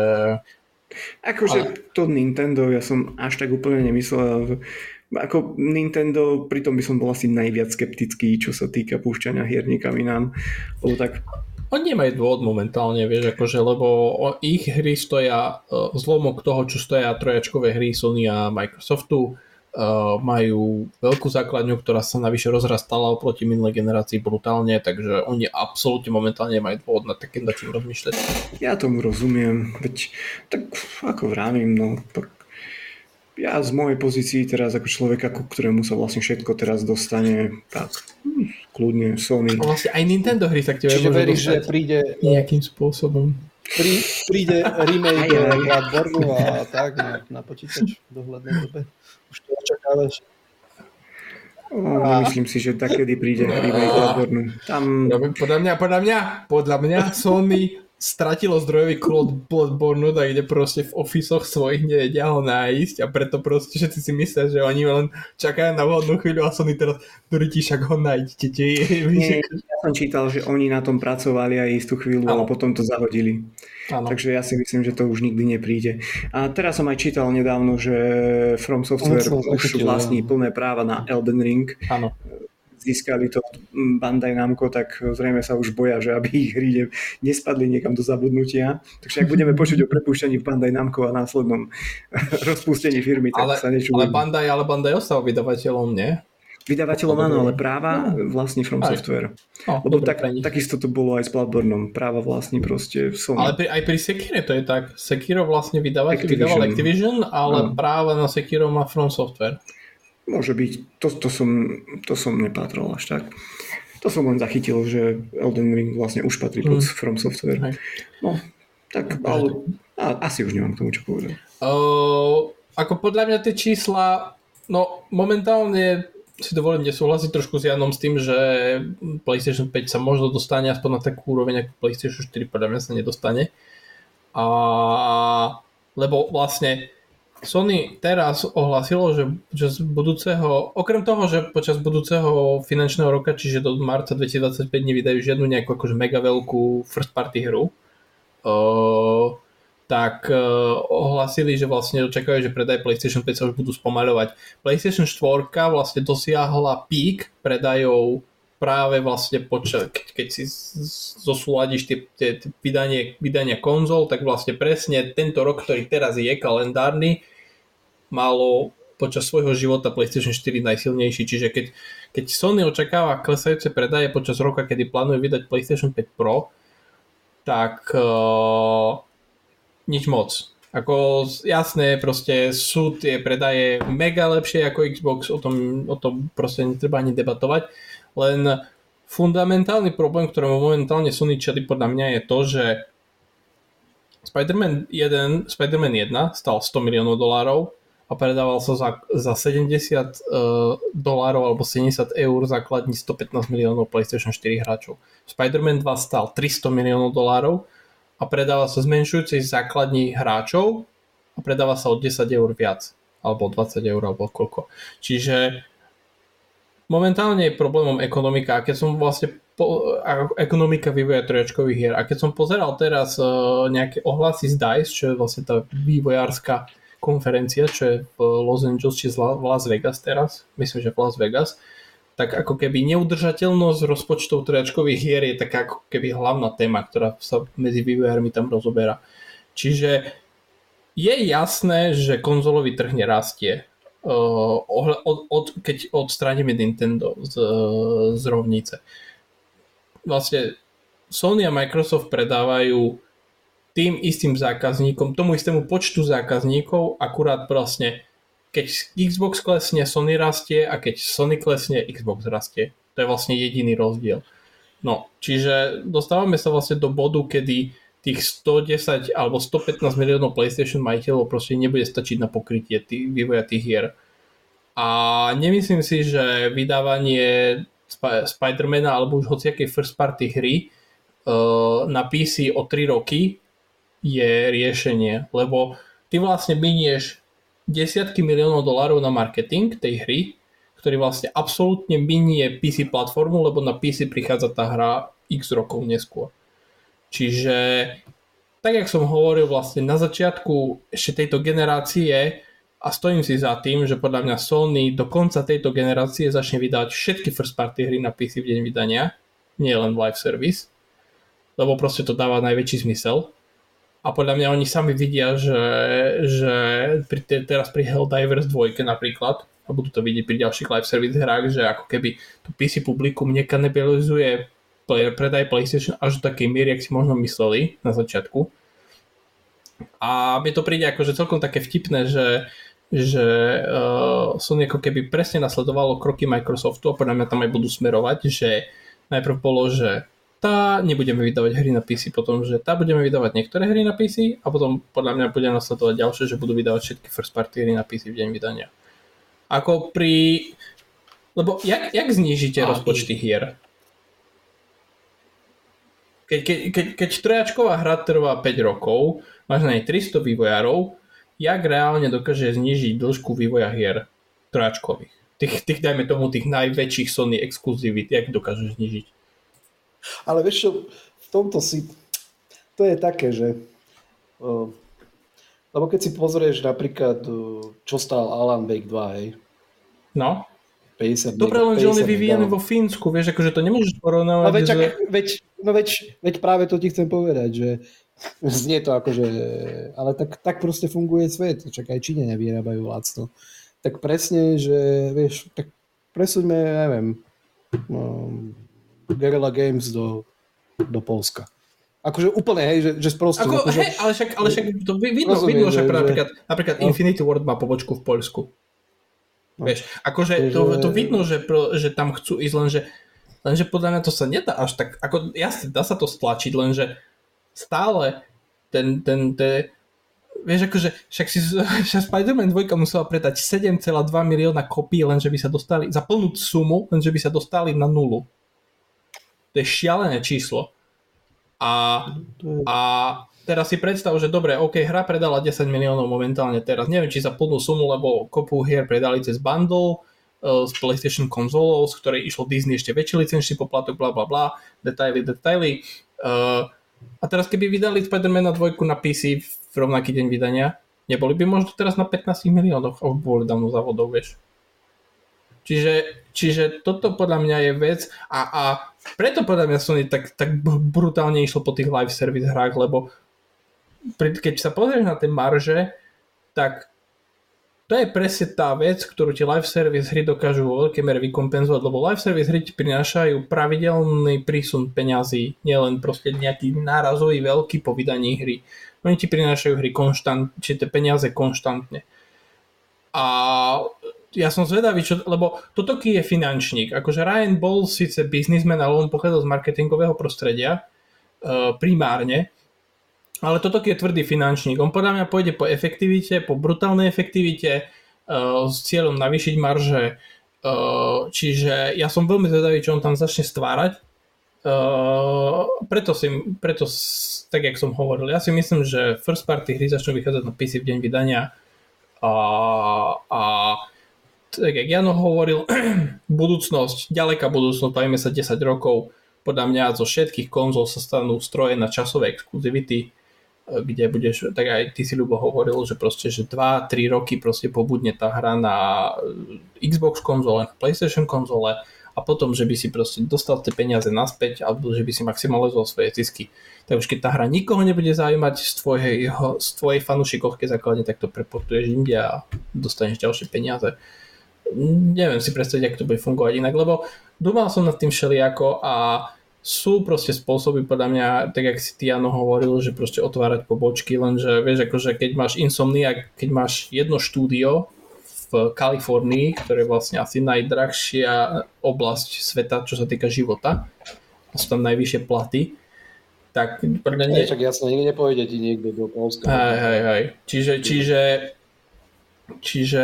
Akože ale... to Nintendo, ja som až tak úplne nemyslel. Ako Nintendo, pritom by som bol asi najviac skeptický, čo sa týka púšťania hier niekam inám. Lebo tak oni nemajú dôvod momentálne, vieš, akože, lebo ich hry stoja, uh, zlomok toho, čo stoja trojačkové hry Sony a Microsoftu, uh, majú veľkú základňu, ktorá sa navyše rozrastala oproti minulej generácii brutálne, takže oni absolútne momentálne nemajú dôvod na nad tým rozmýšľať. Ja tomu rozumiem, veď tak ako vravím, no tak ja z mojej pozícii teraz ako človeka, ku ktorému sa vlastne všetko teraz dostane, tak hm, kľudne Sony. A vlastne aj Nintendo hry sa k tebe Čiže veríš, že príde nejakým spôsobom. Prí, príde remake Bloodborne a tak na, na počítač v dohľadnej dobe. Už to očakávaš? No, nemyslím si, že takedy príde remake Bloodborne. Tam... Podľa mňa, podľa mňa, podľa mňa Sony stratilo zdrojový kód Bloodborne, tak kde proste v ofisoch svojich nevedia ho nájsť a preto proste všetci si myslia, že oni len čakajú na vhodnú chvíľu a Sony teraz Doriti, však ho nájdete. Nie, ja som čítal, že oni na tom pracovali aj istú chvíľu, ale potom to zahodili. Ano. Takže ja si myslím, že to už nikdy nepríde. A teraz som aj čítal nedávno, že From Software už vlastní plné práva na Elden Ring. Áno získali to Bandai Namco, tak zrejme sa už boja, že aby ich hry nespadli niekam do zabudnutia. Takže ak budeme počuť o prepúšťaní Bandai Namco a následnom rozpustení firmy, tak ale, sa niečo Ale Bandai, ale Bandai ostal vydavateľom, nie? Vydavateľom áno, ale práva no. vlastní From aj. Software. No, Lebo tak, takisto to bolo aj s Bloodborneom. Práva vlastní proste Sony. Ale pri, aj pri Sekire to je tak. Sekiro vlastne vydavateľ, Activision. vydával Activision, ale no. práva na Sekiro má From Software. Môže byť, to, to, som, to som nepátral až tak. To som len zachytil, že Elden Ring vlastne už patrí pod mm. From Software. Hej. No, tak, ale a, asi už nemám k tomu čo povedať. Uh, ako podľa mňa tie čísla, no momentálne si dovolím nesúhlasiť trošku s Janom s tým, že PlayStation 5 sa možno dostane aspoň na takú úroveň, ako PlayStation 4 podľa mňa sa nedostane. A, lebo vlastne Sony teraz ohlasilo, že, že z budúceho, okrem toho, že počas budúceho finančného roka, čiže do marca 2025 nevydajú žiadnu nejakú akože mega veľkú first party hru, uh, tak uh, ohlasili, že vlastne očakajú, že predaj PlayStation 5 sa už budú spomaľovať. PlayStation 4 vlastne dosiahla pík predajov práve vlastne počas, keď, keď si zosúladíš tie, tie, tie vydanie, vydania konzol, tak vlastne presne tento rok, ktorý teraz je kalendárny, malo počas svojho života PlayStation 4 najsilnejší. Čiže keď, keď Sony očakáva klesajúce predaje počas roka, kedy plánuje vydať PlayStation 5 Pro, tak uh, nič moc. Ako jasné, proste sú tie predaje mega lepšie ako Xbox, o tom, o tom proste netreba ani debatovať len fundamentálny problém, ktorému momentálne Sony čeli podľa mňa je to, že Spider-Man 1, Spider-Man 1 stal 100 miliónov dolárov a predával sa za, za 70 uh, dolárov alebo 70 eur základní 115 miliónov PlayStation 4 hráčov. Spider-Man 2 stal 300 miliónov dolárov a predáva sa zmenšujúcej základní hráčov a predáva sa o 10 eur viac alebo 20 eur alebo koľko. Čiže momentálne je problémom ekonomika. A keď som vlastne po, ekonomika vývoja trojačkových hier. A keď som pozeral teraz uh, nejaké ohlasy z DICE, čo je vlastne tá vývojárska konferencia, čo je v Los Angeles či v Las Vegas teraz, myslím, že v Las Vegas, tak ako keby neudržateľnosť rozpočtov trojačkových hier je taká ako keby hlavná téma, ktorá sa medzi vývojármi tam rozoberá. Čiže je jasné, že konzolový trh nerastie od, od, od, keď odstránime Nintendo z, z rovnice. Vlastne Sony a Microsoft predávajú tým istým zákazníkom, tomu istému počtu zákazníkov, akurát vlastne keď Xbox klesne, Sony rastie a keď Sony klesne, Xbox rastie. To je vlastne jediný rozdiel. No, čiže dostávame sa vlastne do bodu, kedy tých 110 alebo 115 miliónov PlayStation majiteľov proste nebude stačiť na pokrytie tých, vývoja tých hier. A nemyslím si, že vydávanie Sp- Spidermana alebo už hociakej first party hry uh, na PC o 3 roky je riešenie, lebo ty vlastne minieš desiatky miliónov dolárov na marketing tej hry, ktorý vlastne absolútne minie PC platformu, lebo na PC prichádza tá hra x rokov neskôr. Čiže tak, jak som hovoril, vlastne na začiatku ešte tejto generácie a stojím si za tým, že podľa mňa Sony do konca tejto generácie začne vydávať všetky first party hry na PC v deň vydania, nie len live service, lebo proste to dáva najväčší zmysel. A podľa mňa oni sami vidia, že, že pri, teraz pri Helldivers 2 napríklad, a budú to vidieť pri ďalších live service hrách, že ako keby to PC publikum nekanibalizuje predaj PlayStation až do takej miery, ak si možno mysleli na začiatku. A mi to príde že celkom také vtipné, že, že uh, Sony ako keby presne nasledovalo kroky Microsoftu a podľa mňa tam aj budú smerovať, že najprv bolo, že tá nebudeme vydávať hry na PC, potom, že tá budeme vydávať niektoré hry na PC a potom podľa mňa bude nasledovať ďalšie, že budú vydávať všetky first party hry na PC v deň vydania. Ako pri lebo jak, jak znížite rozpočty hier? Keď, keď, keď, keď trojačková hra trvá 5 rokov, máš na nej 300 vývojárov, jak reálne dokáže znižiť dĺžku vývoja hier trojačkových? Tých, tých, dajme tomu, tých najväčších Sony exkluzivít, jak dokáže znižiť? Ale vieš čo, v tomto si, to je také, že uh, lebo keď si pozrieš napríklad, uh, čo stál Alan Wake 2, hej? No. 50 Dobre, len že on je vyvíjaný vo Fínsku, vieš, akože to nemôžeš porovnávať. No veď, že... veď, no veď, veď práve to ti chcem povedať, že znie to akože, ale tak, tak proste funguje svet, čak aj Číne nevyrábajú lacno. Tak presne, že vieš, tak presuňme, neviem, um, Guerrilla Games do, do Polska. Akože úplne, hej, že, že sprosto. Ako, akože, hej, ale však, ale však to vidno, rozumiem, vidno že, že napríklad, napríklad no. Infinity Ward má pobočku v Poľsku. No. Vieš, akože to, to vidno, že, že tam chcú ísť, lenže, lenže podľa mňa to sa nedá až tak, ako jasne, dá sa to stlačiť, lenže stále ten, ten, ten vieš, akože, však si, však Spider-Man 2 musela predať 7,2 milióna kopí, lenže by sa dostali, za plnú sumu, lenže by sa dostali na nulu. To je šialené číslo. A, a teraz si predstav, že dobre, OK, hra predala 10 miliónov momentálne teraz. Neviem, či za plnú sumu, lebo kopu hier predali cez bundle s PlayStation konzolou, z ktorej išlo Disney ešte väčší licenčný poplatok, bla bla bla, detaily, detaily. Uh, a teraz keby vydali Spider-Man 2 na PC v rovnaký deň vydania, neboli by možno teraz na 15 miliónoch, alebo boli dávno závodov, vieš. Čiže, čiže toto podľa mňa je vec a, a preto podľa mňa Sony tak, tak brutálne išlo po tých live service hrách, lebo keď sa pozrieš na tie marže, tak to je presne tá vec, ktorú ti live service hry dokážu vo veľkej mere vykompenzovať, lebo live service hry ti prinášajú pravidelný prísun peňazí, nielen proste nejaký nárazový veľký po vydaní hry. Oni ti prinášajú hry konštant, či tie peniaze konštantne. A ja som zvedavý, čo, lebo toto je finančník. Akože Ryan bol síce biznismen, ale on pochádzal z marketingového prostredia uh, primárne, ale toto je tvrdý finančník. On podľa mňa pôjde po efektivite, po brutálnej efektivite uh, s cieľom navýšiť marže. Uh, čiže ja som veľmi zvedavý, čo on tam začne stvárať. Uh, preto, si, preto, tak jak som hovoril, ja si myslím, že first party hry začnú vychádzať na PC v deň vydania a, a tak jak Jano hovoril, budúcnosť, ďaleká budúcnosť, bavíme sa 10 rokov, podľa mňa zo všetkých konzol sa stanú stroje na časové exkluzivity, kde budeš, tak aj ty si ľubo hovoril, že proste, že 2-3 roky proste pobudne tá hra na Xbox konzole, na PlayStation konzole a potom, že by si proste dostal tie peniaze naspäť alebo že by si maximalizoval svoje zisky. Tak už keď tá hra nikoho nebude zaujímať z tvojej, z tvojej fanušikovke základne, tak to preportuješ inde a dostaneš ďalšie peniaze. Neviem si predstaviť, ako to bude fungovať inak, lebo dumal som nad tým všelijako a sú proste spôsoby podľa mňa, tak jak si Tiano hovoril, že proste otvárať pobočky, lenže vieš, akože keď máš Insomnia, keď máš jedno štúdio v Kalifornii, ktoré je vlastne asi najdrahšia oblasť sveta, čo sa týka života, a sú tam najvyššie platy, tak podľa mňa... Však jasne, nikde nepojde ti niekto do Polska. Hej, hej, hej. Čiže, čiže Čiže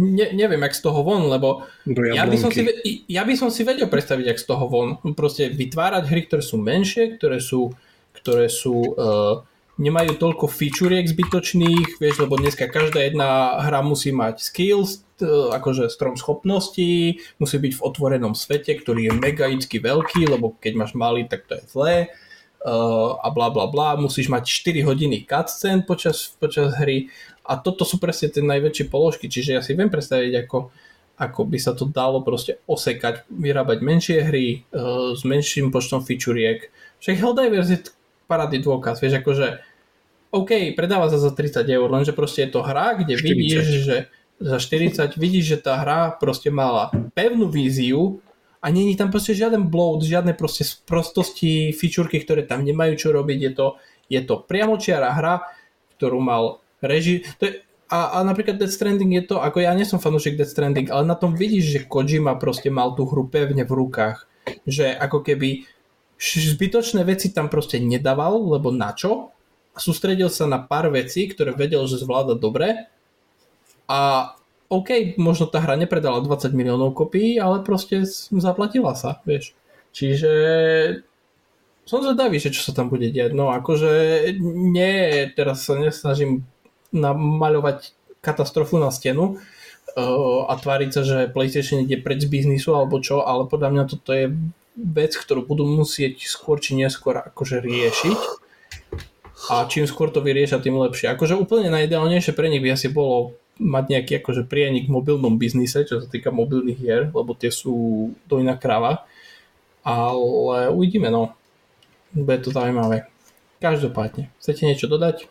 ne, neviem, jak z toho von, lebo ja by, som si, ja by som si vedel predstaviť, jak z toho von. Proste vytvárať hry, ktoré sú menšie, ktoré sú, ktoré sú uh, nemajú toľko featuriek zbytočných, vieš, lebo dneska každá jedna hra musí mať skills, uh, akože strom schopností, musí byť v otvorenom svete, ktorý je megaicky veľký, lebo keď máš malý, tak to je zlé. Uh, a bla bla bla, musíš mať 4 hodiny cutscene počas, počas hry a toto sú presne tie najväčšie položky, čiže ja si viem predstaviť, ako, ako by sa to dalo proste osekať, vyrábať menšie hry uh, s menším počtom featuriek. Však Helldivers je parádny dôkaz, vieš, akože OK, predáva sa za 30 eur, lenže proste je to hra, kde 40. vidíš, že za 40 vidíš, že tá hra proste mala pevnú víziu a není tam proste žiaden bloat, žiadne proste prostosti, featurky, ktoré tam nemajú čo robiť, je to, je to priamočiara hra, ktorú mal reži... To je, a, a napríklad Death Stranding je to, ako ja nie som fanúšik Death Stranding, ale na tom vidíš, že Kojima proste mal tú hru pevne v rukách. Že ako keby zbytočné veci tam proste nedával, lebo na čo? A sústredil sa na pár vecí, ktoré vedel, že zvláda dobre. A OK, možno tá hra nepredala 20 miliónov kopií, ale proste zaplatila sa, vieš. Čiže som zvedavý, že čo sa tam bude diať. No akože nie, teraz sa nesnažím namaľovať katastrofu na stenu uh, a tváriť sa, že PlayStation ide preč z biznisu alebo čo, ale podľa mňa toto je vec, ktorú budú musieť skôr či neskôr akože riešiť a čím skôr to vyriešia, tým lepšie. Akože úplne najideálnejšie pre nich by asi bolo mať nejaký akože prienik v mobilnom biznise, čo sa týka mobilných hier, lebo tie sú dojná krava. Ale uvidíme, no. Bude to zaujímavé. Každopádne. Chcete niečo dodať?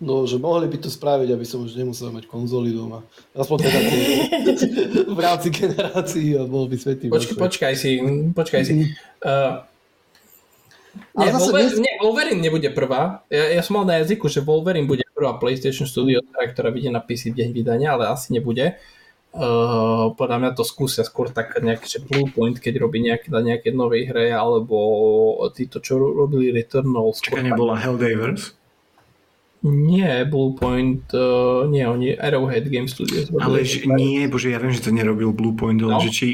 No, že mohli by to spraviť, aby som už nemusel mať konzoly doma. Aspoň teda v rámci generácií a bol by svetý. Počkaj, počkaj si, počkaj si. Uh, nie, Wolverine, nie, Wolverine nebude prvá. Ja, ja som mal na jazyku, že Wolverine bude prvá PlayStation Studio, ktorá vyjde na PC deň vydania, ale asi nebude. Uh, podľa mňa to skúsia skôr tak nejaký že Bluepoint, keď robí nejaké, na nejaké novej hre, alebo títo, čo robili Returnal. Čaká, nebola Helldivers? Nie, Bluepoint, uh, nie, oni Arrowhead Game Studios. Ale ž, nie, bože, ja viem, že to nerobil Bluepoint, ale no. že či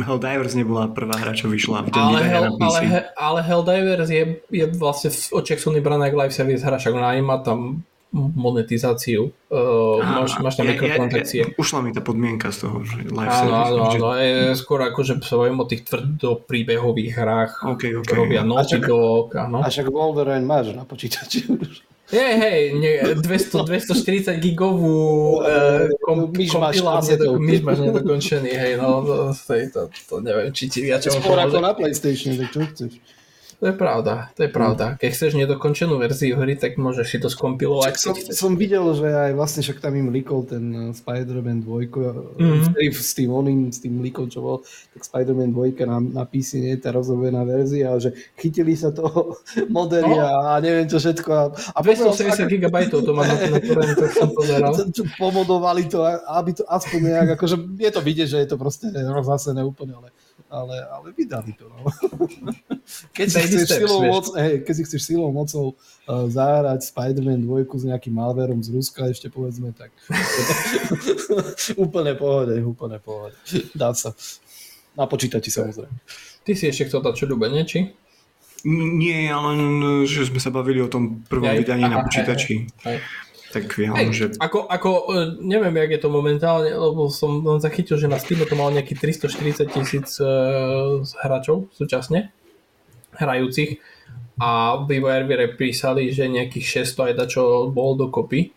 Helldivers nebola prvá hra, čo vyšla v ale, Hell, na PC. ale, ale Helldivers je, je vlastne v očiach Sony braná ako live service hra, však ona má tam monetizáciu, uh, Á, máš, máš tam ja, mikrotransakcie. Ja, ja, ušla mi tá podmienka z toho, že live áno, service. Áno, áno, je skôr akože sa o tých tvrdo príbehových hrách, okay, okay. robia Naughty Dog. A však Wolverine máš na počítači už. Hej, hej, 200, 240 gigovú uh, kom, kompiláciu, myš máš nedokončený, hej, no, to, to, to, to neviem, či ti viac... Skôr ako na Playstation, tak čo chceš? To je pravda, to je pravda. Keď chceš nedokončenú verziu hry, tak môžeš si to skompilovať. Som, som videl, že aj vlastne však tam im líkol ten eh, Spider-Man 2, mm-hmm. s tým oným, s tým líkom, čo bol, tak Spider-Man 2 na, na PC nie je tá rozrobená verzia, že chytili sa toho modely no. a neviem čo všetko. A, a 280 ako... GB to má na to, to som pozeral. Pomodovali to, aby to aspoň nejak, akože je to vidieť, že je to proste rozhasené úplne, ale ale, ale vydali to. No. Keď, si chceš silou moc, hej, keď si chceš silou mocou uh, zahrať Spider-Man 2 s nejakým malverom z Ruska, ešte povedzme, tak úplne pohode, úplne pohode. Dá sa. Na počítači samozrejme. Ty si ešte chcel dať čo ľúbenie, či? Nie, ale že sme sa bavili o tom prvom aj, vydaní aha, na počítači. Aj, aj, aj. Tak viem, Hej, že... Ako, ako, e, neviem, jak je to momentálne, lebo som len zachytil, že na Steam to malo nejakých 340 tisíc uh, hráčov súčasne, hrajúcich a vývojári písali, že nejakých 600 aj dačo bol dokopy.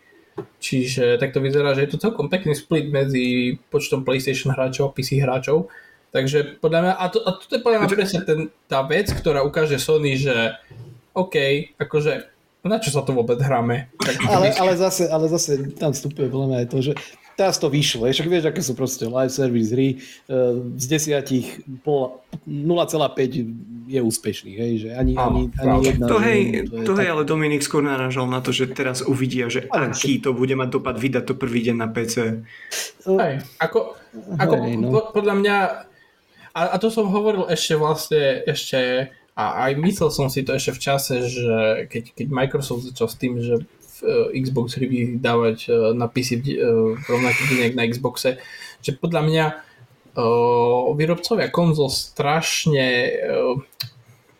Čiže tak to vyzerá, že je to celkom pekný split medzi počtom PlayStation hráčov a PC hráčov. Takže podľa mňa, a, to, a to je podľa mňa presne ten, tá vec, ktorá ukáže Sony, že OK, akože na čo sa to vôbec hráme? ale, ale, zase, ale zase tam vstupuje podľa mňa aj to, že teraz to vyšlo. Však vieš, aké sú proste live service hry. Eh, z desiatich 0,5 je úspešný. Hej? Že ani, ani, ani jedna... To hej, to, to hej tak... ale Dominik skôr naražal na to, že teraz uvidia, že ale aký to bude mať dopad vydať to prvý deň na PC. Hej, ako, ako hej, no. podľa mňa a, a to som hovoril ešte vlastne ešte a aj myslel som si to ešte v čase, že keď, keď Microsoft začal s tým, že v, uh, Xbox hry vydávať uh, na PC uh, rovnaký deň na Xboxe, že podľa mňa výrobcovia konzol strašne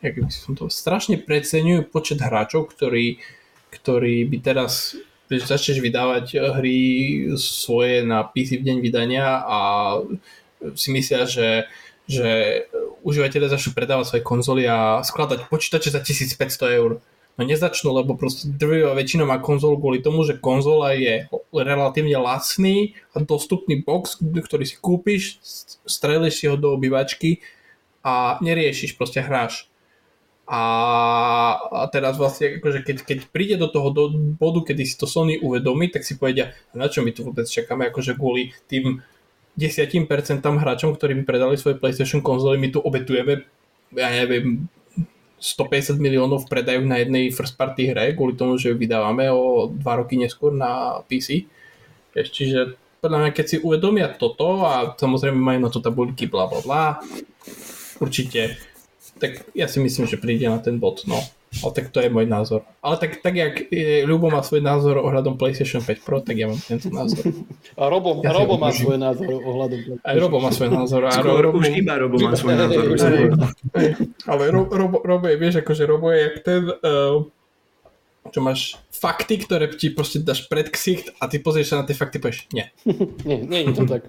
jak by som to, strašne preceňujú počet hráčov, ktorí, ktorí by teraz vieš, začneš vydávať hry svoje na PC v deň vydania a si myslia, že že užívateľe začnú predávať svoje konzoly a skladať počítače za 1500 eur. No nezačnú, lebo proste drvivá väčšina má konzolu kvôli tomu, že konzola je relatívne lacný a dostupný box, ktorý si kúpiš, strelíš si ho do obývačky a neriešiš, proste hráš. A, a teraz vlastne, akože keď, keď príde do toho do bodu, kedy si to Sony uvedomí, tak si povedia, na čo my tu vôbec čakáme, akože kvôli tým 10% hráčom, ktorí by predali svoje PlayStation konzoly, my tu obetujeme, ja neviem, 150 miliónov v predajú na jednej first party hre, kvôli tomu, že ju vydávame o dva roky neskôr na PC. Čiže podľa mňa, keď si uvedomia toto a samozrejme majú na to tabuľky bla bla bla, určite, tak ja si myslím, že príde na ten bod, no. Ale tak to je môj názor. Ale tak, tak jak e, Ľubo má svoj názor ohľadom PlayStation 5 Pro, tak ja mám tento názor. A Robo, Ja Robo má svoj názor ohľadom. Aj Robo má svoj názor. A Skôr Robo, už iba Robo má svoj názor. Ale Robo, Robo je, vieš, akože Robo je jak ten, uh, čo máš fakty, ktoré ti proste dáš pred ksicht a ty pozrieš sa na tie fakty a povieš, nie, Nie, nie je to tak.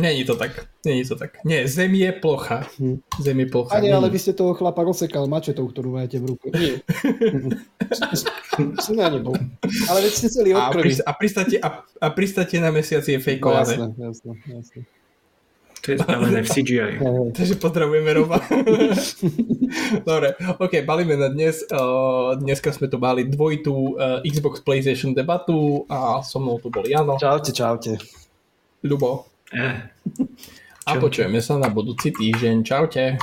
Není to tak, není to tak. Nie, zem je plocha. Zem je plocha. Ani, ale vy ste toho chlapa rozsekal mačetou, ktorú máte v ruke. Nie. Som ja nebol. Ale veď ste celý a, od krvi. a, pristáte, a, a pristáte na mesiaci je No, fejkované. jasné, jasné, jasné. To je spravené v CGI. Takže pozdravujeme Roba. Dobre, ok, balíme na dnes. Uh, dneska sme tu mali dvojitú uh, Xbox PlayStation debatu a so mnou tu bol Jano, Čaute, čaute. Ľubo Eh. a počujeme sa na budúci týždeň. Čaute.